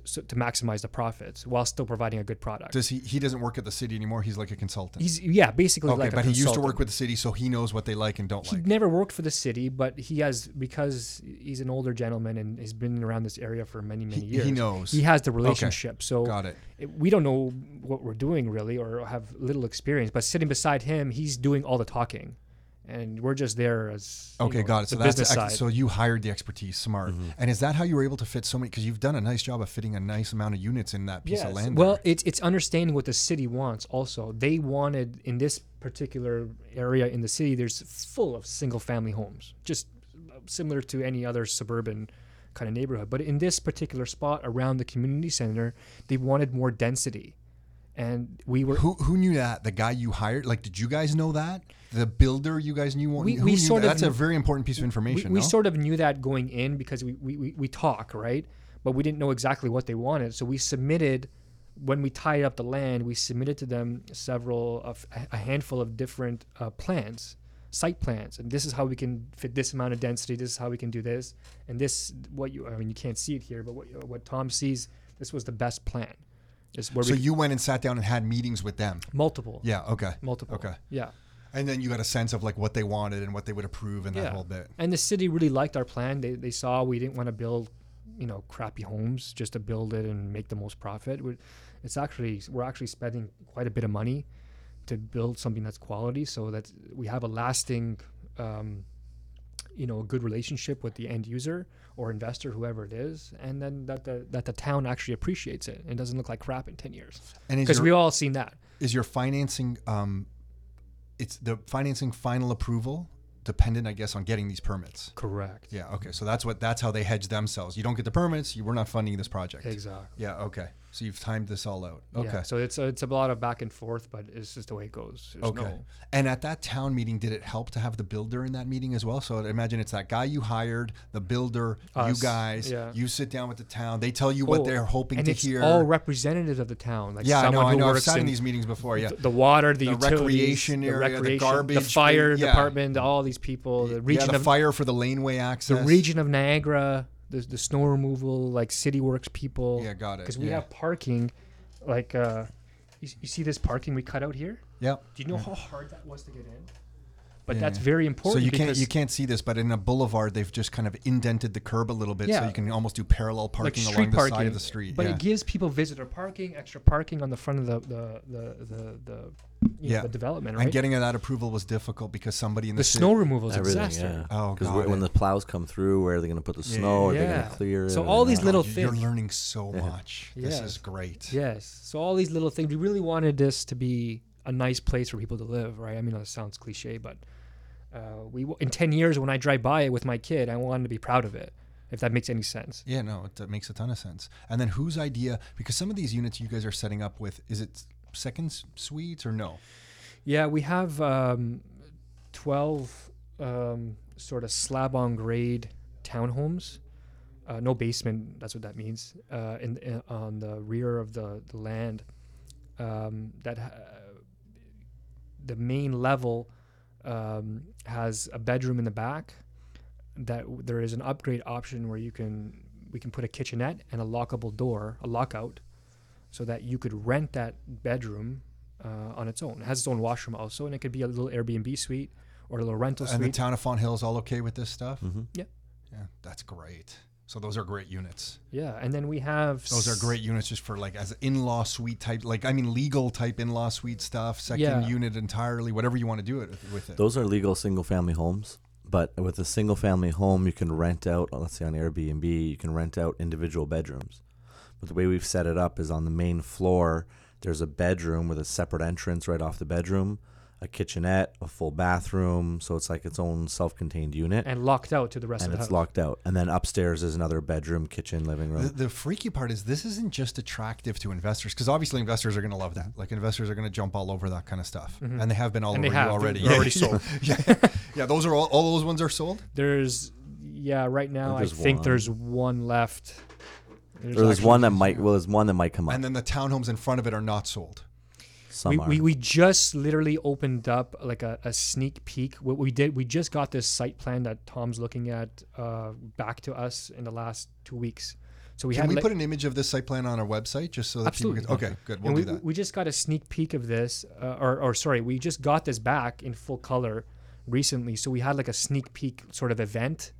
to, to maximize the profits while still providing a good product. Does he? He doesn't work at the city anymore. He's like a consultant. He's yeah, basically okay, like a but he used to work with the city, so he knows what they like and don't like He never worked for the city, but he has because he's an older gentleman and has been around this area for many many He- years. he knows. He has the relationship. So Got it. it- we don't know what we're doing really or have little experience but sitting beside him he's doing all the talking and we're just there as Okay, know, got it. So the that's business ex- side so you hired the expertise, smart. Mm-hmm. And is that how you were able to fit so many? Because you've done a nice job of fitting a nice amount of units in that piece of land. well there. it's it's understanding what the city wants also they wanted in this particular area in the city there's full of single family homes just similar to any other suburban kind of neighborhood but in this particular spot around the community center they wanted more density and we were who who knew that? The guy you hired? Like, did you guys know that? The builder you guys knew? We- we knew sort that? of That's a very important piece of information. we no? sort of knew that going in because we, we, we, we talk, right? But we didn't know exactly what they wanted. So we submitted, when we tied up the land, we submitted to them several, of a handful of different uh, plans, site plans. And this is how we can fit this amount of density. This is how we can do this. And this, what you, I mean, you can't see it here, but what, what Tom sees, this was the best plan. So we, you went and sat down and had meetings with them. multiple. Yeah. Okay. Multiple. Okay. Yeah. And then you got a sense of like what they wanted and what they would approve and that Yeah. whole bit. And the city really liked our plan. They, they saw we didn't want to build, you know crappy homes just to build it and make the most profit. We- It's actually we're actually spending quite a bit of money to build something that's quality, so that we have a lasting, um, you know, a good relationship with the end user or investor, whoever it is, and then that the that the town actually appreciates it and doesn't look like crap in ten years. Because we all seen that. is your financing um, it's the financing final approval dependent, I guess, on getting these permits. Correct. Yeah. Okay. So that's what that's how they hedge themselves. You don't get the permits, you, we're not funding this project. Exactly. Yeah. Okay. So you've timed this all out. Okay. Yeah, so it's a, it's a lot of back and forth, but it's just the way it goes. There's Okay. no- And at that town meeting, did it help to have the builder in that meeting as well? So I imagine it's that guy you hired, the builder, you guys. yeah. You sit down with the town. They tell you what Oh, they're hoping and to it's hear. all representatives of the town. Like yeah, I know. I who know. I've works sat in these meetings before. Yeah. the water, the, The utilities, recreation the area, the recreation, garbage, the fire yeah. department, all these people, the yeah, the of fire for the laneway access. the region of Niagara, the, the snow removal, like city works people. Yeah, got it. Because we yeah. have parking, like uh, you, you see this parking we cut out here. Yeah. Do you know how hard that was to get in? But Yeah, that's yeah. very So important. you can't you can't see this, but in a boulevard, they've just kind of indented the curb a little bit, so you can almost do parallel parking street along the parking, side of the street. But yeah. it gives people visitor parking, extra parking on the front of the the the the, the, you know, the development, right? And getting that approval was difficult because somebody in the, the city- snow removal is a disaster. yeah. Oh, Because when the plows come through, where are they going to put the Yeah, snow? Are they going to clear it? So Are all these not? little You're learning so Yeah. much. This is great. Yes. So all these little things. We really wanted this to be a nice place for people to live, right? I mean, it sounds cliche, but uh, we w- in ten years when I drive by it with my kid, I want to be proud of it. If that makes any sense. Yeah, no, it, that makes a ton of sense. And then whose idea? Because some of these units you guys are setting up with, is it second suites or no? Yeah, we have um, twelve um, sort of slab on grade townhomes. Uh, no basement. That's what that means. Uh, in, in on the rear of the the land, um, that ha- the main level um, has a bedroom in the back. That there is an upgrade option where you can we can put a kitchenette and a lockable door, a lockout, so that you could rent that bedroom uh, on its own. It has its own washroom also, and it could be a little Airbnb suite or a little rental And the town of Fonthill is all okay with this stuff? Mhm. Yeah, that's great. So those are great units. yeah, and then we have Those are great units just for like as in-law suite type, like I mean legal type in-law suite stuff, second Yeah. unit entirely, whatever you want to do it with it. Those are legal single family homes. But with a single family home, you can rent out, let's say on Airbnb, you can rent out individual bedrooms. But the way we've set it up is on the main floor, there's a bedroom with a separate entrance right off the bedroom, a kitchenette, a full bathroom. So it's like its own self contained unit. and locked out to the rest And of the it's locked out. And then upstairs is another bedroom, kitchen, living room. The, the freaky part is this isn't just attractive to investors because obviously investors are going to love that. Like investors are going to jump all over that kind of stuff, and they have been all Mm-hmm. And over they you have. already. They're already sold. yeah, yeah. Those are all. All those ones are sold. There's yeah, right now I there's think one. there's one left. or there's one that might, well, there's one that might come up. And then the townhomes in front of it are not sold. Some we, are. we, we just literally opened up like a, a sneak peek. What we did, we just got this site plan that Tom's looking at uh, back to us in the last two weeks. So we Can we like- put an image of this site plan on our website just so that Absolutely. people can? Okay, good. We'll and do that. we just got a sneak peek of this, uh, or, or sorry, we just got this back in full color recently. So we had like a sneak peek sort of event,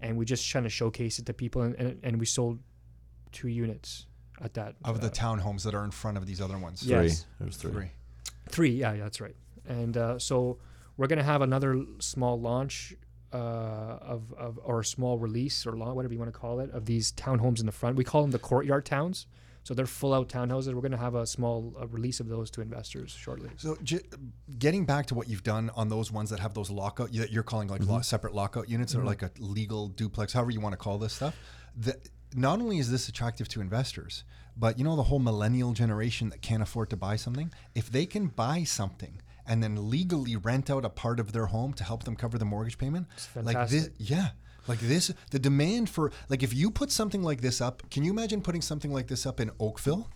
and we just trying to showcase it to people, and, and, and we sold two units at that. of the uh, townhomes that are in front of these other ones. Yeah. three. yes. There's three. Three. Three, yeah, yeah, that's right. And uh, so we're gonna have another small launch uh, of, of or a small release or launch, whatever you want to call it, of these townhomes in the front. We call them the courtyard towns. So they're full out townhouses. We're gonna have a small uh, release of those to investors shortly. So, j- getting back to what you've done on those ones that have those lockout, that you're calling like lo- separate lockout units, or like a legal duplex, however you want to call this stuff. That not only is this attractive to investors, but you know the whole millennial generation that can't afford to buy something. If they can buy something and then legally rent out a part of their home to help them cover the mortgage payment, like this, yeah. Like this, the demand for like if you put something like this up, can you imagine putting something like this up in Oakville?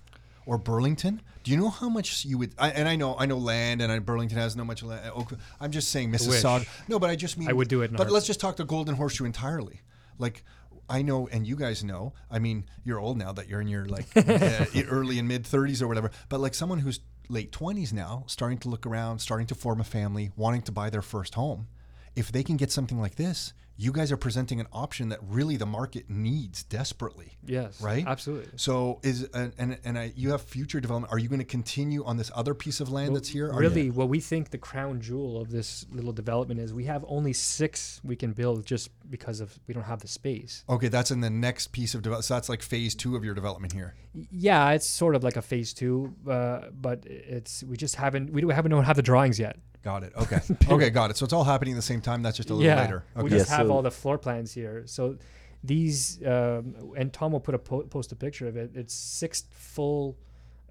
or Burlington. Do you know how much you would? I, and I know, I know land, and I, Burlington has no much land. Uh, Oak, I'm just saying Mississauga. wish. No, but I just mean I would do it But heartbeat. let's just talk the Golden Horseshoe entirely. Like I know, and you guys know. I mean, you're old now that you're in your like uh, early and mid 30s or whatever. But like someone who's late 20s now, starting to look around, starting to form a family, wanting to buy their first home. If they can get something like this, you guys are presenting an option that really the market needs desperately. Yes. Right? Absolutely. So is and and, and I, you have future development. Are you going to continue on this other piece of land Well, that's here? Are Really, you- what we think the crown jewel of this little development is we have only six we can build just because of we don't have the space. Okay, that's in the next piece of development. So that's like phase two of your development here. Yeah, it's sort of like a phase two, uh, but it's we just haven't we don't haven't don't have the drawings yet. Got it. Okay. okay, got it. So it's all happening at the same time. That's just a little yeah, later. we Okay. just Yeah, have so- all the floor plans here. So these um, and Tom will put a po- post a picture of it. It's six full.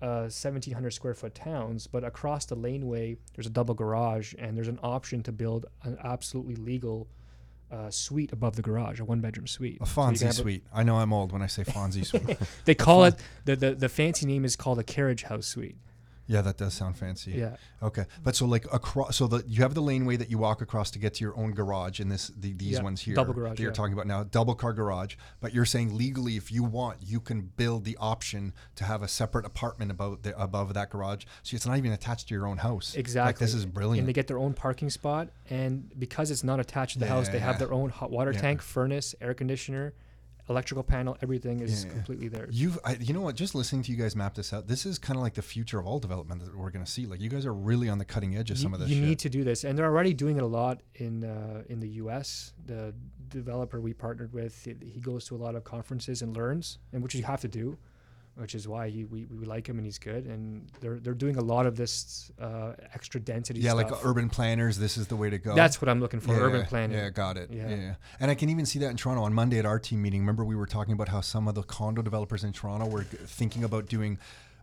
Uh, 1700 square foot towns, but across the laneway there's a double garage, and there's an option to build an absolutely legal uh, suite above the garage, a one bedroom suite. A So you can Fonzie have a- suite. I know I'm old when I say Fonzie suite. They call it the, the the fancy name is called a carriage house suite. Yeah, that does sound fancy. Yeah. Okay, but so like across, so that you have the laneway that you walk across to get to your own garage, and this the, these Yeah, ones here, double garage, that you're yeah. talking about now, double car garage. But you're saying legally, if you want, you can build the option to have a separate apartment about the above that garage, so it's not even attached to your own house. Exactly. Like, this is brilliant. And they get their own parking spot, and because it's not attached to the house, they have their own hot water Yeah. tank, furnace, air conditioner, electrical panel. Everything is Yeah, completely theirs. You've, I, you know what? Just listening to you guys map this out, this is kind of like the future of all development that we're going to see. Like you guys are really on the cutting edge of you, some of this. you shit. need to do this, and they're already doing it a lot in uh, in the U.S. The developer we partnered with, he- he goes to a lot of conferences and learns, and which you have to do, which is why he, we, we like him and he's good. And they're they're doing a lot of this uh, extra density. yeah, like urban planners. This is the way to go. That's what I'm looking for. Yeah, urban planning. Yeah, got it. Yeah. Yeah. And I can even see that in Toronto on Monday at our team meeting. Remember, we were talking about how some of the condo developers in Toronto were thinking about doing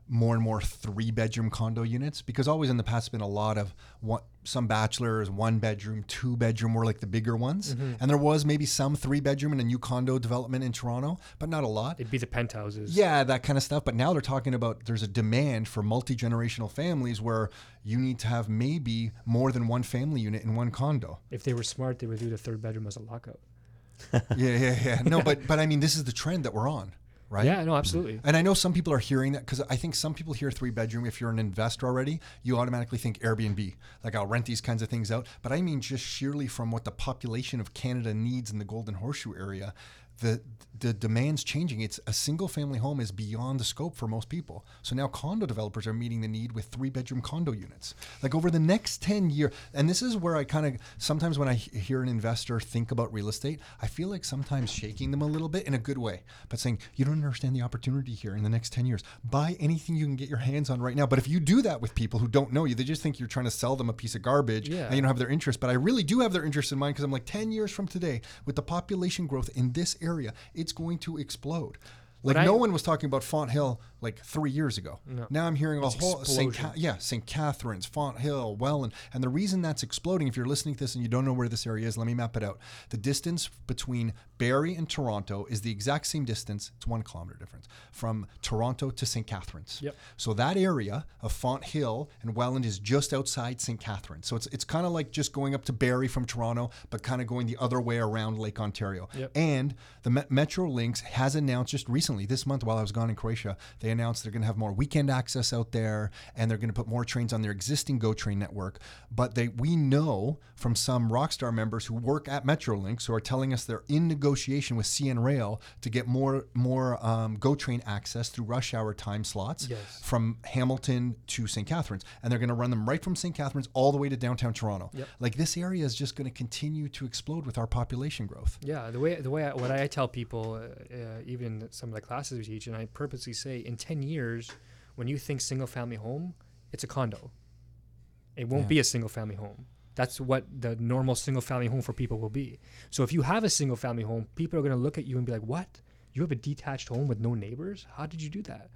more and more three bedroom condo units because always in the past been a lot of one, some bachelors, one bedroom, two bedroom were like the bigger ones. Mm-hmm. And there was maybe some three bedroom in a new condo development in Toronto, but not a lot. It'd be the penthouses. Yeah, that kind of stuff. But now they're talking about there's a demand for multi generational families where you need to have maybe more than one family unit in one condo. If they were smart, they would do the third bedroom as a lockout. yeah, yeah, yeah. No, but but I mean, this is the trend that we're on, right? Yeah, no, absolutely. And I know some people are hearing that because I think some people hear three bedroom. If you're an investor already, you automatically think Airbnb, like I'll rent these kinds of things out. But I mean, just sheerly from what the population of Canada needs in the Golden Horseshoe area, the the demand's changing. It's a single family home is beyond the scope for most people. So now condo developers are meeting the need with three bedroom condo units. Like over the next 10 years, and this is where I kind of sometimes when I hear an investor think about real estate, I feel like sometimes shaking them a little bit in a good way, but saying, you don't understand the opportunity here in the next 10 years. Buy anything you can get your hands on right now. But if you do that with people who don't know you, they just think you're trying to sell them a piece of garbage Yeah. and you don't have their interest. But I really do have their interest in mind because I'm like 10 years from today, with the population growth in this area, it's going to explode. Like What I- no one was talking about Fonthill like three years ago. No. Now I'm hearing a whole St. Ca- yeah St. Catharines, Fonthill, Welland, and the reason that's exploding. If you're listening to this and you don't know where this area is, let me map it out. The distance between Barrie and Toronto is the exact same distance. It's one kilometer difference from Toronto to St. Catharines. Yep. So that area of Fonthill and Welland is just outside St. Catharines. So it's it's kind of like just going up to Barrie from Toronto, but kind of going the other way around Lake Ontario. Yep. And the Me- Metrolinx has announced just recently, this month while I was gone in Croatia, they announced they're going to have more weekend access out there, and they're going to put more trains on their existing Go Train network. But they we know from some Rockstar members who work at Metrolinx who are telling us they're in negotiation with CN Rail to get more more um, Go Train access through rush hour time slots Yes. from Hamilton to St. Catharines, and they're going to run them right from St. Catharines all the way to downtown Toronto. Yep. Like this area is just going to continue to explode with our population growth. Yeah, the way the way I, what I tell people, uh, even some of the classes we teach, and I purposely say, in ten years, when you think single family home, it's a condo. It won't Yeah. be a single family home. That's what the normal single family home for people will be. So if you have a single family home, people are going to look at you and be like, "What? You have a detached home with no neighbors? How did you do that?"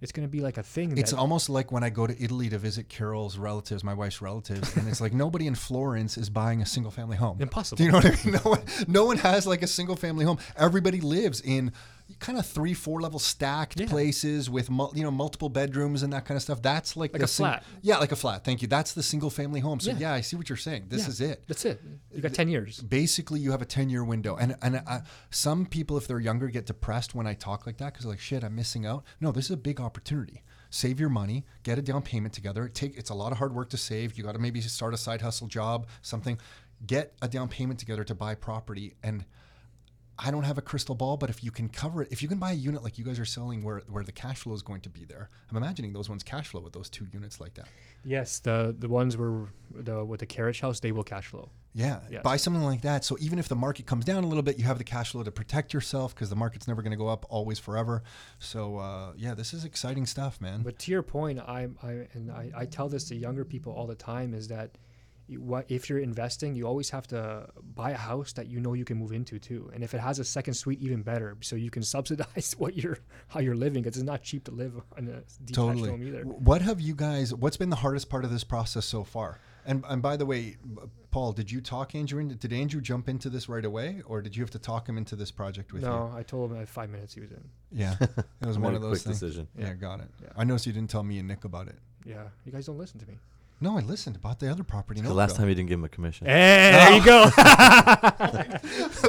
It's going to be like a thing. It's almost like when I go to Italy to visit Carol's relatives, my wife's relatives, and it's like nobody in Florence is buying a single family home. impossible. Do you know what I mean? No one, no one has like a single family home. Everybody lives in kind of three, four level stacked Yeah. places with mul- you know multiple bedrooms and that kind of stuff. That's like, Like a flat. Yeah, like a flat. Thank you. That's the single family home. So yeah, Yeah. I see what you're saying. This Yeah, is it. That's it. You got ten years. Basically, you have a 10 year window. And and uh, some people, if they're younger, get depressed when I talk like that because like, shit, I'm missing out. No, this is a big opportunity. Save your money, get a down payment together. Take it's a lot of hard work to save. You got to maybe start a side hustle job, something. get a down payment together to buy property and I don't have a crystal ball, but if you can cover it, if you can buy a unit like you guys are selling where, where the cash flow is going to be there, I'm imagining those ones cash flow with those two units like that. Yes, the the ones where the with the carriage house, they will cash flow. Yeah, Yes. buy something like that. So even if the market comes down a little bit, you have the cash flow to protect yourself because the market's never going to go up always forever. So uh, yeah, this is exciting stuff, man. But to your point, I, I and I, I tell this to younger people all the time is that what if you're investing, you always have to buy a house that you know you can move into too, and if it has a second suite, even better, so you can subsidize what you're how you're living. Because it's not cheap to live in a detached totally. home either. What have you guys? What's been the hardest part of this process so far? And and by the way, uh, Paul, did you talk Andrew? In, did Andrew jump into this right away, or did you have to talk him into this project with you? No, I told him at five minutes he was in. Yeah, it was one of those quick things. decision. Yeah, Yeah. got it. Yeah. I noticed you didn't tell me and Nick about it. Yeah, you guys don't listen to me. No, I listened about the other property. The last time you didn't give him a commission. Hey, there you go.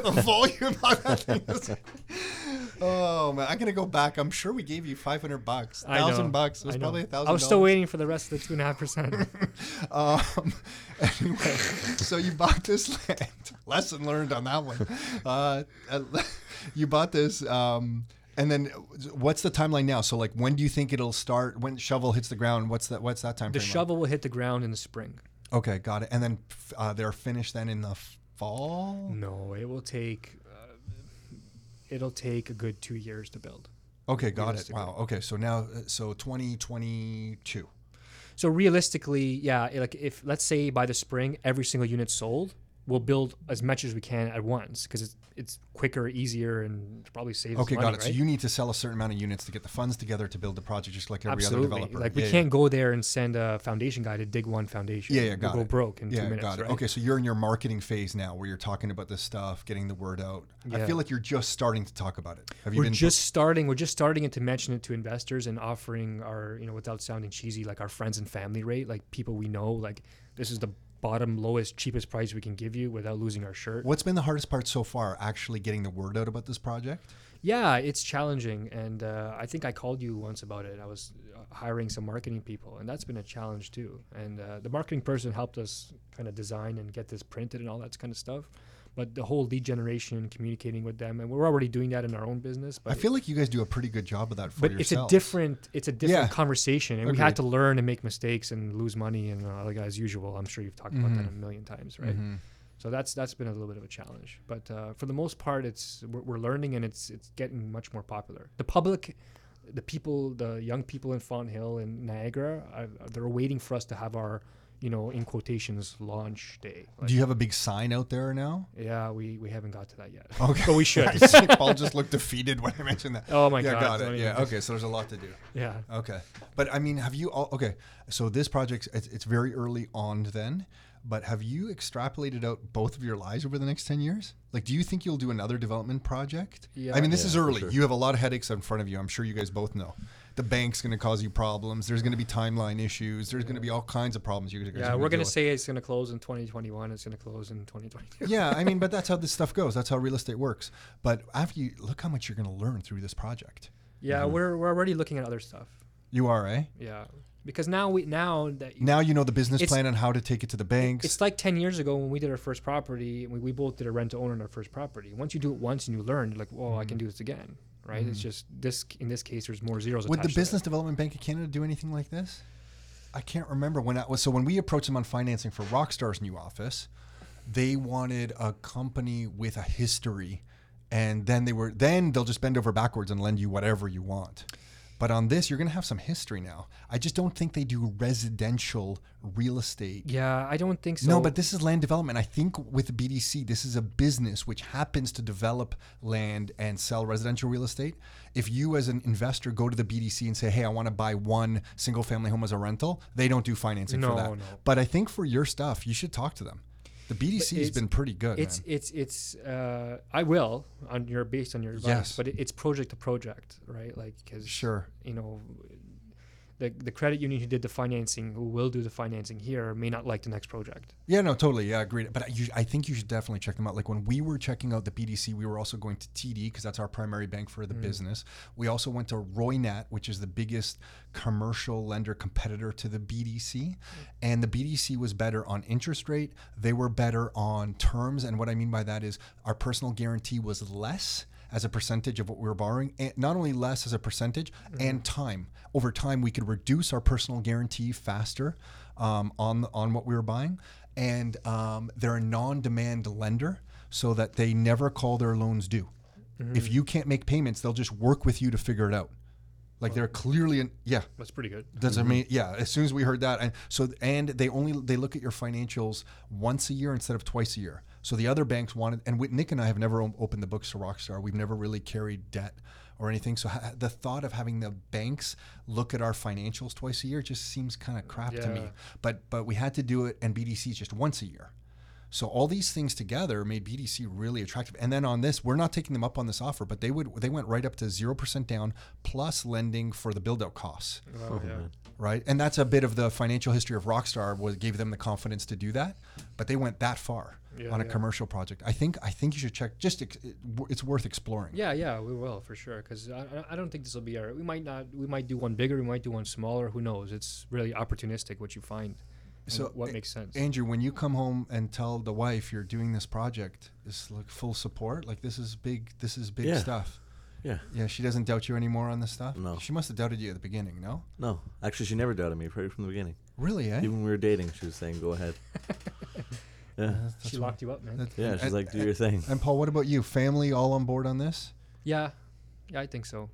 the volume on that thing is. Oh man, I'm gonna go back. I'm sure we gave you 500 bucks, I know, thousand bucks. It was I know. probably a thousand. I was still waiting for the rest of the two and a half percent. Um, anyway, so you bought this land. Lesson learned on that one. Uh, uh, you bought this, um, and then what's the timeline now? So like, when do you think it'll start? When shovel hits the ground? What's that? What's that time? The frame like? shovel will hit the ground in the spring. Okay, got it. And then uh, they're finished then in the fall. No, it will take. Uh, it'll take a good two years to build. Okay, got it. Wow. Okay, so now, uh, so 2022. So realistically, yeah, like if let's say by the spring every single unit sold, we'll build as much as we can at once because it's it's quicker, easier, and probably saves Okay, money, Okay, got it. right? So you need to sell a certain amount of units to get the funds together to build the project, just like every Absolutely. other developer. Like Yeah, we yeah. can't go there and send a foundation guy to dig one foundation. Yeah, yeah, We'll got go it. broke in Yeah, two minutes. got it. right? Okay, so you're in your marketing phase now, where you're talking about this stuff, getting the word out. I feel like you're just starting to talk about it. Have you we're been? just starting. We're just starting to mention it to investors and offering our, you know, without sounding cheesy, like our friends and family rate, like people we know, like this is the bottom, lowest, cheapest price we can give you without losing our shirt. What's been the hardest part so far? Actually getting the word out about this project. Yeah, it's challenging, and uh, I think I called you once about it. I was uh, hiring some marketing people, and that's been a challenge too. And uh, the marketing person helped us kind of design and get this printed and all that kind of stuff. But the whole lead generation, communicating with them, and we're already doing that in our own business. But I feel like you guys do a pretty good job of that for but it's a different it's a different Yeah. conversation and we had to learn and make mistakes and lose money and uh, like as usual i'm sure you've talked about that a Mhm. million times right Mhm. so that's that's been a little bit of a challenge but uh, for the most part it's we're, we're learning and it's it's getting much more popular the public the people the young people in Fonthill and niagara they're waiting for us to have our you know in quotations launch day Like, Do you have a big sign out there now? yeah we we haven't got to that yet Okay. but we should I see Paul just looked defeated when I mentioned that. oh my yeah, god got don't it. even- Yeah. Okay. So there's a lot to do. yeah Okay, but I mean, have you all? Okay, so this project it's, it's very early on then, but have you extrapolated out both of your lives over the next ten years? Like, do you think you'll do another development project? Yeah. I mean, this Yeah, is early. sure. You have a lot of headaches in front of you. I'm sure you guys both know. The bank's going to cause you problems. There's going to be timeline issues. There's going to be all kinds of problems you guys. are yeah we're gonna say it's gonna close in 2021 it's gonna close in 2022 yeah, I mean, but that's how this stuff goes. That's how real estate works. But after you look how much you're going to learn through this project. Yeah, we're we're already looking at other stuff. You are, eh? Yeah, because now we now that Now you know the business plan and how to take it to the banks. it's like ten years ago when we did our first property. We, we both did a rent to own on our first property. Once you do it once and you learn, you're like, well, I can do this again, right? It's mm. just this in this case, there's more zeros. Would the attached to it. Business Development Bank of Canada do anything like this? I can't remember when I was. So when we approached them on financing for Rockstar's new office, they wanted a company with a history, and then they were then they'll just bend over backwards and lend you whatever you want. But on this, you're going to have some history now. I just don't think they do residential real estate. Yeah, I don't think so. No, but this is land development. I think with BDC, this is a business which happens to develop land and sell residential real estate. If you, as an investor, go to the BDC and say, "Hey, I want to buy one single family home as a rental," they don't do financing for No, that. no. But I think for your stuff, you should talk to them. The BDC has been pretty good. it's man. it's it's uh, I will on your based on your advice, Yes. but it, it's project to project, right? Like because Sure. you know the the credit union who did the financing, who will do the financing here, may not like the next project. Yeah, no, totally. Yeah, agreed. But I, you, I think you should definitely check them out. Like when we were checking out the BDC, we were also going to TD because that's our primary bank for the mm. business. We also went to Roynat, which is the biggest commercial lender competitor to the BDC. Mm. And the BDC was better on interest rate. They were better on terms. And what I mean by that is our personal guarantee was less as a percentage of what we were borrowing, and not only less as a percentage and time. Over time, we could reduce our personal guarantee faster um, on on what we were buying, and um, they're a non-demand lender, so that they never call their loans due. If you can't make payments, they'll just work with you to figure it out. Like they're clearly, in, yeah, That's pretty good. that's amazing. Yeah, as soon as we heard that, and so and they only they look at your financials once a year instead of twice a year. So the other banks wanted, and we, Nick and I have never opened the books to Rockstar. We've never really carried debt or anything. So ha- the thought of having the banks look at our financials twice a year just seems kind of crap to me. But but we had to do it, and BDC just once a year. So all these things together made BDC really attractive. And then on this, we're not taking them up on this offer, but they would they went right up to zero percent down plus lending for the build out costs Oh, yeah. Oh, right? And that's a bit of the financial history of Rockstar was gave them the confidence to do that, but they went that far Yeah, on a yeah. commercial project. I think I think you should check. Just ex- it's worth exploring. Yeah, yeah, we will for sure. Because I, I- I don't think this will be our. We might not. We might do one bigger. We might do one smaller. Who knows? It's really opportunistic what you find. and So, what A- makes sense? Andrew, when you come home and tell the wife you're doing this project, is like full support. Like this is big. This is big Yeah. stuff. Yeah. Yeah, she doesn't doubt you anymore on this stuff. No. she must have doubted you at the beginning. No, No, actually, she never doubted me right from the beginning. really, eh? Even when we were dating, she was saying, "Go ahead." yeah, she that's locked you up, man. That's- yeah. She's and- like, "Do your thing." And Paul, what about you? Family all on board on this? yeah, yeah, I think so.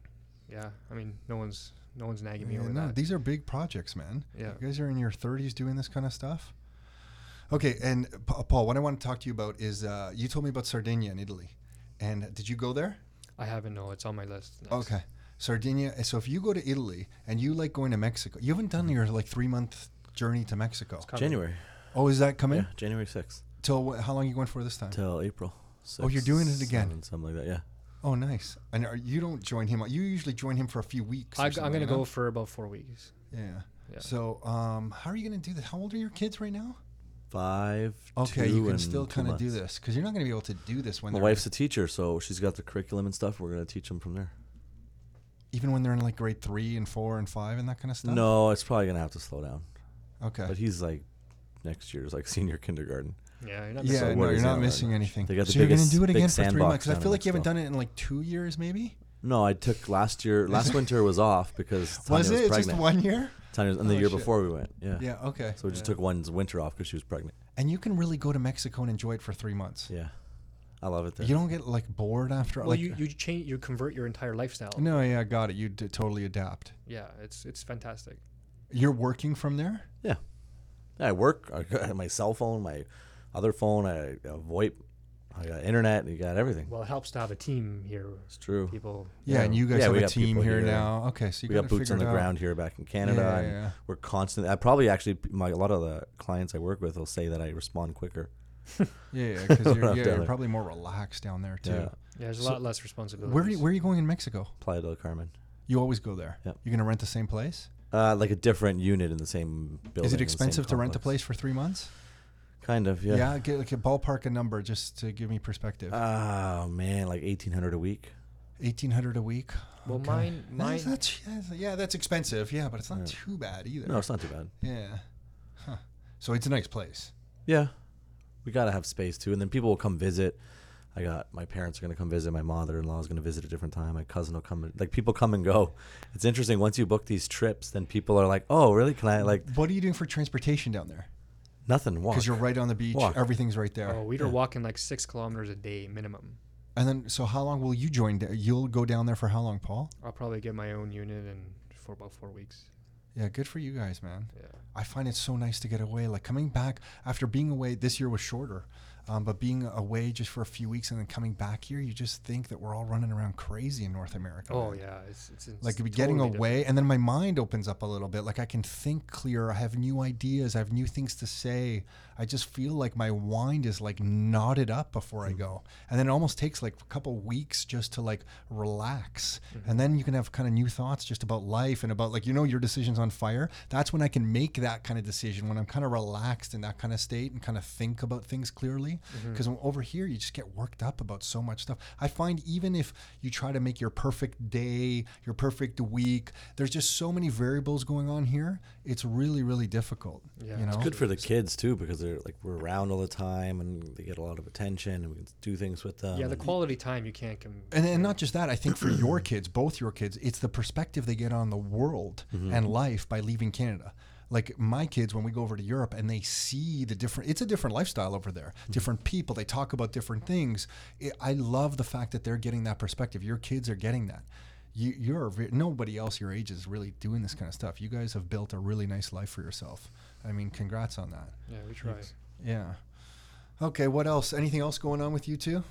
Yeah, I mean, no one's no one's nagging me Yeah, over no, that. these are big projects, man. Yeah. You guys are in your 30s doing this kind of stuff. Okay, and Pa- Paul, what I want to talk to you about is uh, you told me about Sardinia in Italy. And did you go there? I haven't. No, it's on my list. next. Okay. Sardinia. So if you go to Italy and you like going to Mexico, you haven't done your like three month journey to Mexico. It's coming. January. Oh, is that coming? Yeah, January sixth Till wh- how long are you going for this time? till April. Oh, you're doing it again. 7, something like that. Yeah. Oh, nice. And are, you don't join him. You usually join him for a few weeks. or I, I'm something, gonna no? go for about four weeks. Yeah. Yeah. So, um, how are you going to do this? How old are your kids right now? Five. Okay, two, you can and still two kind of do months. this because you're not going to be able to do this when My they're wife's a teacher, so she's got the curriculum and stuff. We're gonna teach them from there. even when they're in like grade three and four and five and that kind of stuff. No, it's probably gonna have to slow down. Okay. But he's like next year is like senior kindergarten. Yeah, you're not yeah, missing so no, you're not missing anything. They got the so you're going to do it again for three months because I feel like you haven't Mexico. done it in like two years, maybe. No, I took last year. Last winter was off because Tanya Was was, it pregnant. just one year? Tanya was, and the Oh, year shit. before we went. Yeah. Yeah. Okay. So we just Yeah. took one winter off because she was pregnant. And you can really go to Mexico and enjoy it for three months. Yeah. I love it there. You don't get like bored after. Well, like, you you change you convert your entire lifestyle. No, yeah, got it. You d- totally adapt. Yeah, it's it's fantastic. You're working from there. yeah. I work. I got my cell phone, my other phone, I got VoIP, I got internet. You got everything. Well, it helps to have a team here. It's true. People. Yeah, and you guys Yeah, have a team here, here. now. Okay, so you we got boots on the out. ground here back in Canada. Yeah, and yeah. We're constant. I probably actually my, a lot of the clients I work with will say that I respond quicker. Yeah, because When you're, yeah, you're probably more relaxed down there too. Yeah. Yeah, there's a So, lot less responsibility. Where are you, where are you going in Mexico? Playa del Carmen. You always go there. Yep. You're gonna rent the same place. Uh, like a different unit in the same building. Is it in the same expensive to rent a place for three months? Kind of, yeah. Yeah, get like a ballpark a number just to give me perspective. Oh man, like eighteen hundred a week. Eighteen hundred a week. Well, Okay. mine- That's- mine- that's, that's- yeah, that's expensive. Yeah, but it's not Yeah. too bad either. No, it's not too bad. Yeah. Huh. So it's a nice place. Yeah, we gotta have space too, and then people will come visit. I got my parents are gonna come visit. My mother-in-law is gonna visit a different time. My cousin will come. Like people come and go. It's interesting. Once you book these trips, then people are like, "Oh, really? Can I like What are you doing for transportation down there? nothing? Walk." Because you're right on the beach. Walk. Everything's right there. Oh, we're walking like six kilometers a day minimum. And then, so how long will you join? You'll go down there for how long, Paul? I'll probably get my own unit and for about four weeks. Yeah, good for you guys, man. Yeah. I find it so nice to get away. Like coming back after being away this year was shorter. Um, but being away just for a few weeks and then coming back here, you just think that we're all running around crazy in North America. Oh man. yeah, it's it's, it's Like getting totally away, and then my mind opens up a little bit. Like I can think clearer. I have new ideas. I have new things to say. I just feel like my mind is like knotted up before I go, and then it almost takes like a couple weeks just to like relax, and then you can have kind of new thoughts just about life and about like you know your decisions on fire. That's when I can make that kind of decision when I'm kind of relaxed in that kind of state and kind of think about things clearly. Mm-hmm. Because over here you just get worked up about so much stuff. I find even if you try to make your perfect day, your perfect week, there's just so many variables going on here. It's really really difficult. Yeah, you know. it's Good for the kids too because they're like we're around all the time and they get a lot of attention and we can do things with them. yeah, the quality time you can't. Com- And, and not just that, I think for your kids, both your kids, it's the perspective they get on the world mm-hmm. and life by leaving Canada. Like my kids, when we go over to Europe and they see the different, it's a different lifestyle over there. Mm-hmm. Different people, they talk about different things. It, I love the fact that they're getting that perspective. Your kids are getting that. You, you're nobody else your age is really doing this kind of stuff. You guys have built a really nice life for yourself. I mean, congrats on that. yeah, we try. Yeah. Okay, what else? Anything else going on with you two?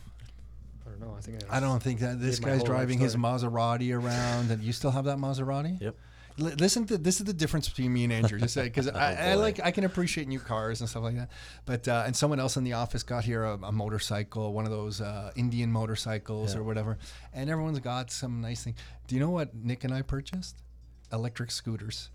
I don't know. I think I, I don't think that this guy's driving his. Maserati around, and you still have that Maserati. Yep. L- listen to this is the difference between me and Andrew. Just because I, I like I can appreciate new cars and stuff like that, but uh, and someone else in the office got here a, a motorcycle, one of those uh, Indian motorcycles Yeah. or whatever, and everyone's got some nice thing. Do you know what Nick and I purchased? Electric scooters.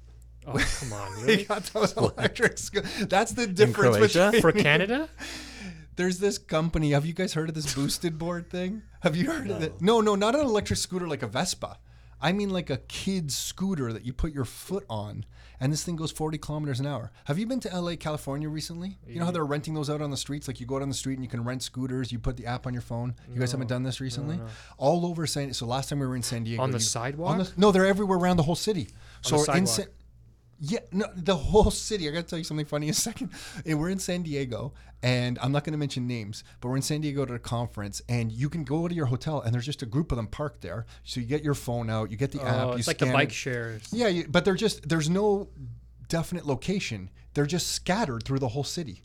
Oh come on, We really? got those electric scooters. That's the difference Croatia? between For Canada? there's this company. Have you guys heard of this boosted board thing? Have you heard of it? No, no, not an electric scooter like a Vespa. I mean like a kid's scooter that you put your foot on, and this thing goes 40 kilometers an hour. Have you been to LA, California recently? You know how they're renting those out on the streets? Like you go out on the street and you can rent scooters. You put the app on your phone. You guys haven't done this recently? All over San. So last time we were in San Diego, On the you- sidewalk? no, they're everywhere around the whole city. So the in? San, yeah, no, the whole city. I got to tell you something funny in a second. And we're in San Diego, and I'm not going to mention names, but we're in San Diego to a conference, and you can go to your hotel, and there's just a group of them parked there. So you get your phone out, you get the app, Oh, you it's like the bike it. shares. Yeah, you, but they're just there's no definite location. They're just scattered through the whole city.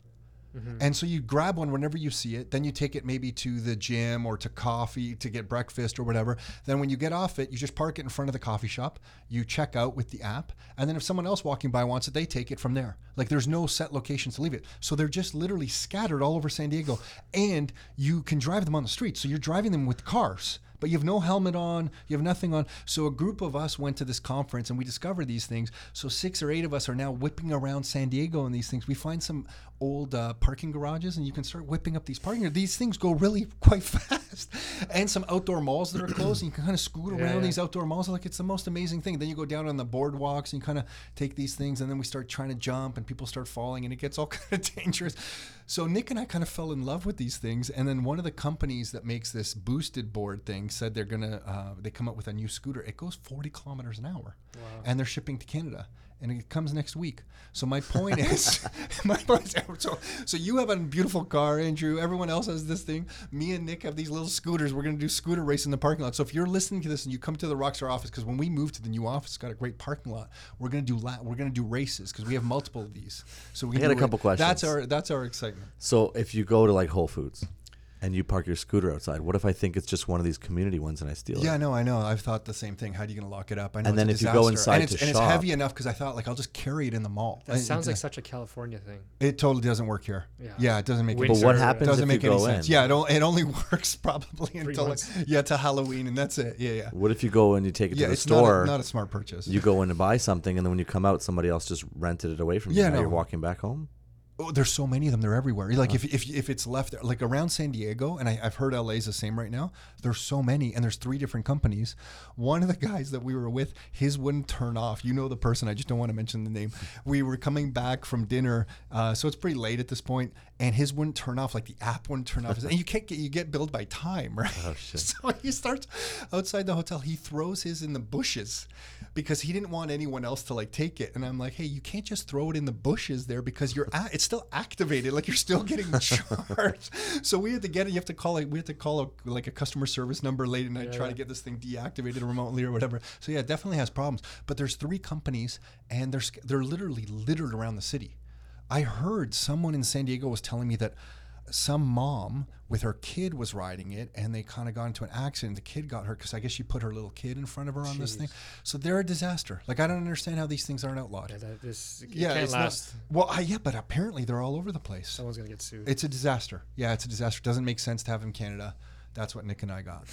Mm-hmm. And so you grab one whenever you see it. Then you take it maybe to the gym or to coffee to get breakfast or whatever. Then when you get off it, you just park it in front of the coffee shop. You check out with the app. And then if someone else walking by wants it, they take it from there. Like there's no set locations to leave it. So they're just literally scattered all over San Diego. And you can drive them on the street. So you're driving them with cars but you have no helmet on, you have nothing on. So a group of us went to this conference and we discovered these things. So six or eight of us are now whipping around San Diego in these things. We find some old uh, parking garages and you can start whipping up these parking. These things go really quite fast, and some outdoor malls that are closed. And you can kind of scoot around yeah. these outdoor malls. Like it's the most amazing thing. Then you go down on the boardwalks and you kind of take these things, and then we start trying to jump, and people start falling, and it gets all kind of dangerous. So Nick and I kind of fell in love with these things, and then one of the companies that makes this boosted board thing said they're gonna uh, they come up with a new scooter. It goes 40 kilometers an hour, and they're shipping to Canada. And it comes next week. So my point is, my point is, so, so you have a beautiful car, Andrew. Everyone else has this thing. Me and Nick have these little scooters. We're gonna do scooter race in the parking lot. So if you're listening to this and you come to the Rockstar office, because when we moved to the new office, it's got a great parking lot. We're gonna do la- we're gonna do races because we have multiple of these. So we I had a ra- questions. That's our that's our excitement. So if you go to like Whole Foods and you park your scooter outside, what if I think it's just one of these community ones and I steal Yeah, it? Yeah, no, I know. I've thought the same thing. How are you going to lock it up? I know And it's then a if you go disaster. inside and it's, to and it's heavy enough because I thought like I'll just carry it in the mall. That It- sounds it, like such a California thing. It totally doesn't work here. Yeah. Yeah, it doesn't make. But any what sense. happens doesn't if make you any go sense. in? Yeah, it, o- it only works probably until like, months. yeah to Halloween, and that's it. Yeah, yeah. What if you go and you take it Yeah, to the it's store? not a, not a smart purchase. you go in to buy something, and then when you come out, somebody else just rented it away from you. Yeah, Now no. you're walking back home. Oh, there's so many of them. They're everywhere. Like if, if if it's left there, like around San Diego, and I, I've heard LA's the same right now. There's so many, and there's three different companies. One of the guys that we were with, his wouldn't turn off. You know the person. I just don't want to mention the name. We were coming back from dinner, uh, so it's pretty late at this point, and his wouldn't turn off. Like the app wouldn't turn off, and you can't get you get billed by time, right? Oh, shit. So he starts outside the hotel. He throws his in the bushes because he didn't want anyone else to like take it. And I'm like, hey, you can't just throw it in the bushes there because you're a- it's still activated. Like you're still getting charged. so we had to get it. You have to call it. We had to call a, like a customer service number late at night, try to get this thing deactivated remotely or whatever. So yeah, it definitely has problems. But there's three companies, and they're they're literally littered around the city. I heard someone in San Diego was telling me that some mom with her kid was riding it and they kind of got into an accident. The kid got hurt because I guess she put her little kid in front of her on this thing. So they're a disaster. Like I don't understand how these things aren't outlawed. Yeah, that, this it Yeah, can't it's last. not. Well, I, yeah, but apparently they're all over the place. Someone's gonna get sued. It's a disaster. Yeah, it's a disaster. Doesn't make sense to have in Canada. That's what Nick and I got.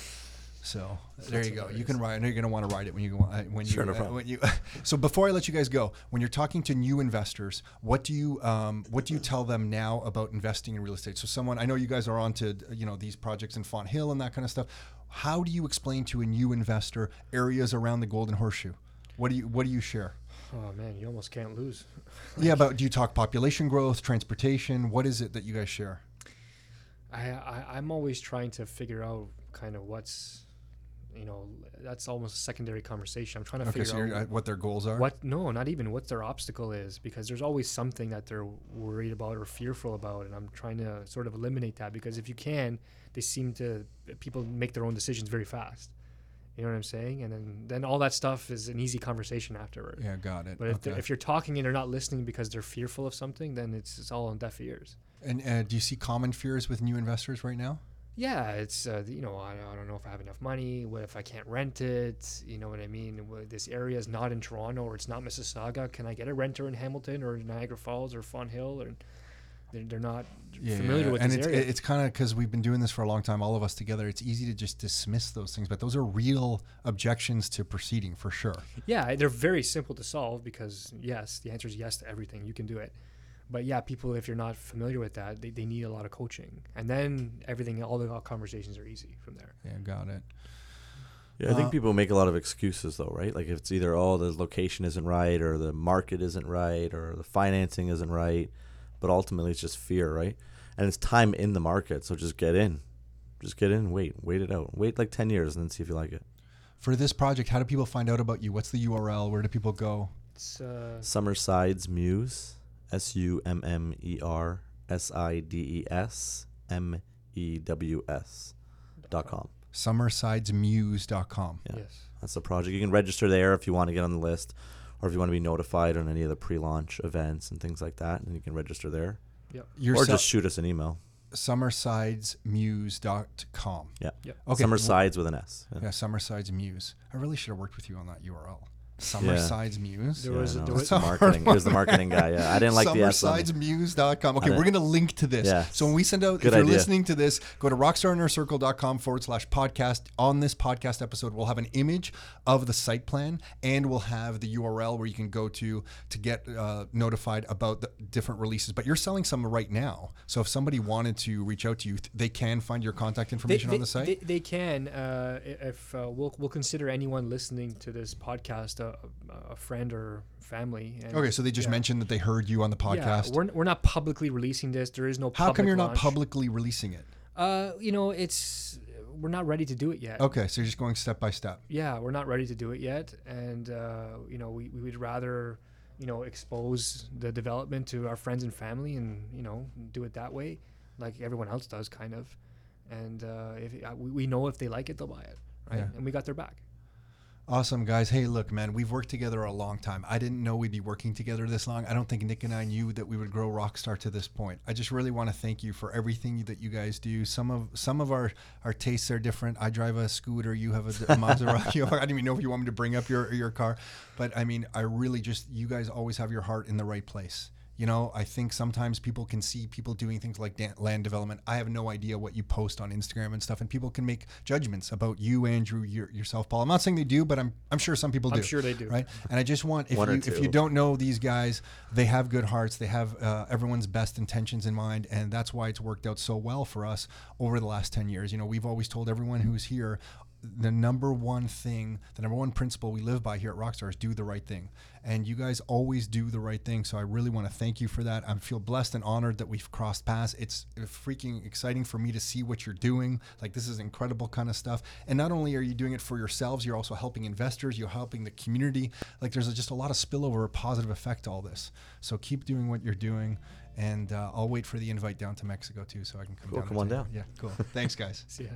So there That's you go. You can ride. I know you're gonna want to ride it when you go. uh, When Sure, you, no uh, when you. So before I let you guys go, when you're talking to new investors, what do you um, what do you tell them now about investing in real estate? So someone I know you guys are on to you know these projects in Fonthill and that kind of stuff. How do you explain to a new investor areas around the Golden Horseshoe? What do you what do you share? oh man, you almost can't lose. Yeah, but do you talk population growth, transportation? What is it that you guys share? I, I I'm always trying to figure out kind of what's, you know, that's almost a secondary conversation. I'm trying to Okay, figure so out uh, what their goals are. what no, not even what their obstacle is because there's always something that they're worried about or fearful about, and I'm trying to sort of eliminate that because if you can, they seem to people make their own decisions very fast. You know what I'm saying? And then then all that stuff is an easy conversation afterward. Yeah, got it. But if, okay. if you're talking and they're not listening because they're fearful of something, then it's, it's all on deaf ears. And uh, do you see common fears with new investors right now? Yeah, it's uh, you know I, I don't know if I have enough money. What if I can't rent it? You know what I mean? This area is not in Toronto or it's not Mississauga. Can I get a renter in Hamilton or Niagara Falls or Fonthill? Or they're, they're not familiar with and this it's area. it's kind of because we've been doing this for a long time, all of us together. It's easy to just dismiss those things, but those are real objections to proceeding for sure. yeah, they're very simple to solve because yes, the answer is yes to everything. You can do it. But yeah, people, if you're not familiar with that, they, they need a lot of coaching, and then everything, all the conversations are easy from there. Yeah, got it. Yeah, I think Uh, people make a lot of excuses though, right? Like if it's either oh the location isn't right or the market isn't right or the financing isn't right, but ultimately it's just fear, right? And it's time in the market, so just get in. Just get in, wait, wait it out. Wait like 10 years and then see if you like it. For this project, how do people find out about you? What's the URL? Where do people go? It's uh, Summersides Mews, S U M M E R S I D E S M E W S dot com. Summersidesmews.com. Yeah. yes. That's the project. You can register there if you want to get on the list, or if you want to be notified on any of the pre-launch events and things like that, and you can register there, You're or su- just shoot us an email. summersidesmews.com. Yeah, Okay. Summer well- Sides with an S. Yeah. Yeah, Summersides Mews. I really should have worked with you on that URL. Summersides Mews. There was- I know. there It's was- the marketing. He was the marketing guy. Yeah, I didn't like the S. on it. Summersidesmews.com. Okay, we're going to link to this. Yeah. So when we send out, Good if you're idea. listening to this, go to rockstarinnercircle.com forward slash podcast. On this podcast episode, we'll have an image of the site plan and we'll have the URL where you can go to to get uh, notified about the different releases. But you're selling some right now. So if somebody wanted to reach out to you, they can find your contact information on the site? They, they can. Uh, if uh, we'll we'll consider anyone listening to this podcast a, a friend or family. And okay, so they just yeah. mentioned that they heard you on the podcast. Yeah, we're, we're not publicly releasing this. There is no. How come you're not publicly releasing it? Uh, you know, it's we're not ready to do it yet. Okay, so you're just going step by step. Yeah, we're not ready to do it yet, and uh, you know, we, we would rather you know expose the development to our friends and family, and you know, do it that way, like everyone else does, kind of. And uh, if uh, we, we know if they like it, they'll buy it, right? Yeah. And we got their back. Awesome, guys. Hey, look, man, we've worked together a long time. I didn't know we'd be working together this long. I don't think Nick and I knew that we would grow Rockstar to this point. I just really want to thank you for everything that you guys do. Some of some of our, our tastes are different. I drive a scooter. You have a, a Maserati. I didn't even know if you want me to bring up your your car, but I mean, I really just you guys always have your heart in the right place. You know, I think sometimes people can see people doing things like dan- land development. I have no idea what you post on Instagram and stuff, and people can make judgments about you, Andrew, your, yourself, Paul. I'm not saying they do, but I'm I'm sure some people do. I'm sure they do. Right? And I just want if One you if you don't know these guys, they have good hearts. They have uh, everyone's best intentions in mind, and that's why it's worked out so well for us over the last ten years. You know, we've always told everyone who's here. The number one thing, the number one principle we live by here at Rockstar is do the right thing. And you guys always do the right thing. So I really want to thank you for that. I feel blessed and honored that we've crossed paths. It's freaking exciting for me to see what you're doing. Like, this is incredible kind of stuff. And not only are you doing it for yourselves, you're also helping investors, you're helping the community. Like, there's just a lot of spillover, a positive effect to all this. So keep doing what you're doing. And uh, I'll wait for the invite down to Mexico too, so I can come Cool, down. come on take- down. Yeah, cool. Thanks, guys. See ya.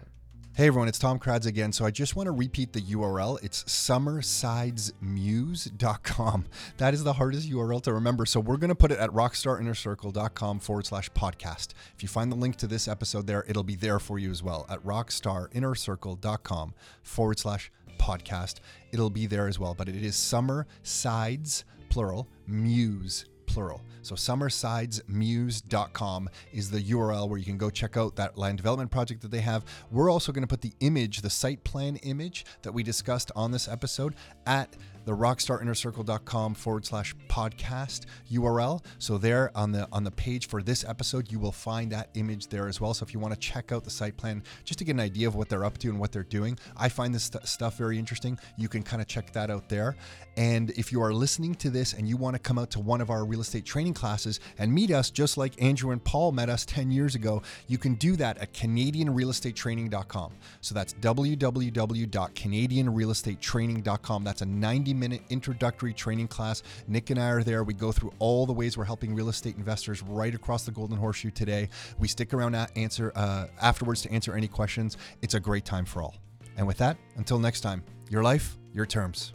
Hey everyone, it's Tom Karadza again. So I just want to repeat the URL. It's summersidesmews.com. That is the hardest URL to remember. So we're going to put it at rockstarinnercircle.com forward slash podcast. If you find the link to this episode there, it'll be there for you as well at rockstarinnercircle.com forward slash podcast. It'll be there as well. But it is summer sides, plural, muse plural. So summersidesmews.com is the URL where you can go check out that land development project that they have. We're also going to put the image, the site plan image that we discussed on this episode at the rockstarinnercircle.com forward slash podcast URL. So there on the on the page for this episode, you will find that image there as well. So if you want to check out the site plan just to get an idea of what they're up to and what they're doing, I find this st- stuff very interesting. You can kind of check that out there. And if you are listening to this and you want to come out to one of our real estate training classes and meet us just like Andrew and Paul met us 10 years ago, you can do that at canadianrealestatetraining.com. So that's www.canadianrealestatetraining.com. That's a 90 minute introductory training class. Nick and I are there. We go through all the ways we're helping real estate investors right across the Golden Horseshoe today. We stick around at answer uh, afterwards to answer any questions. It's a great time for all. And with that, until next time, your life, your terms.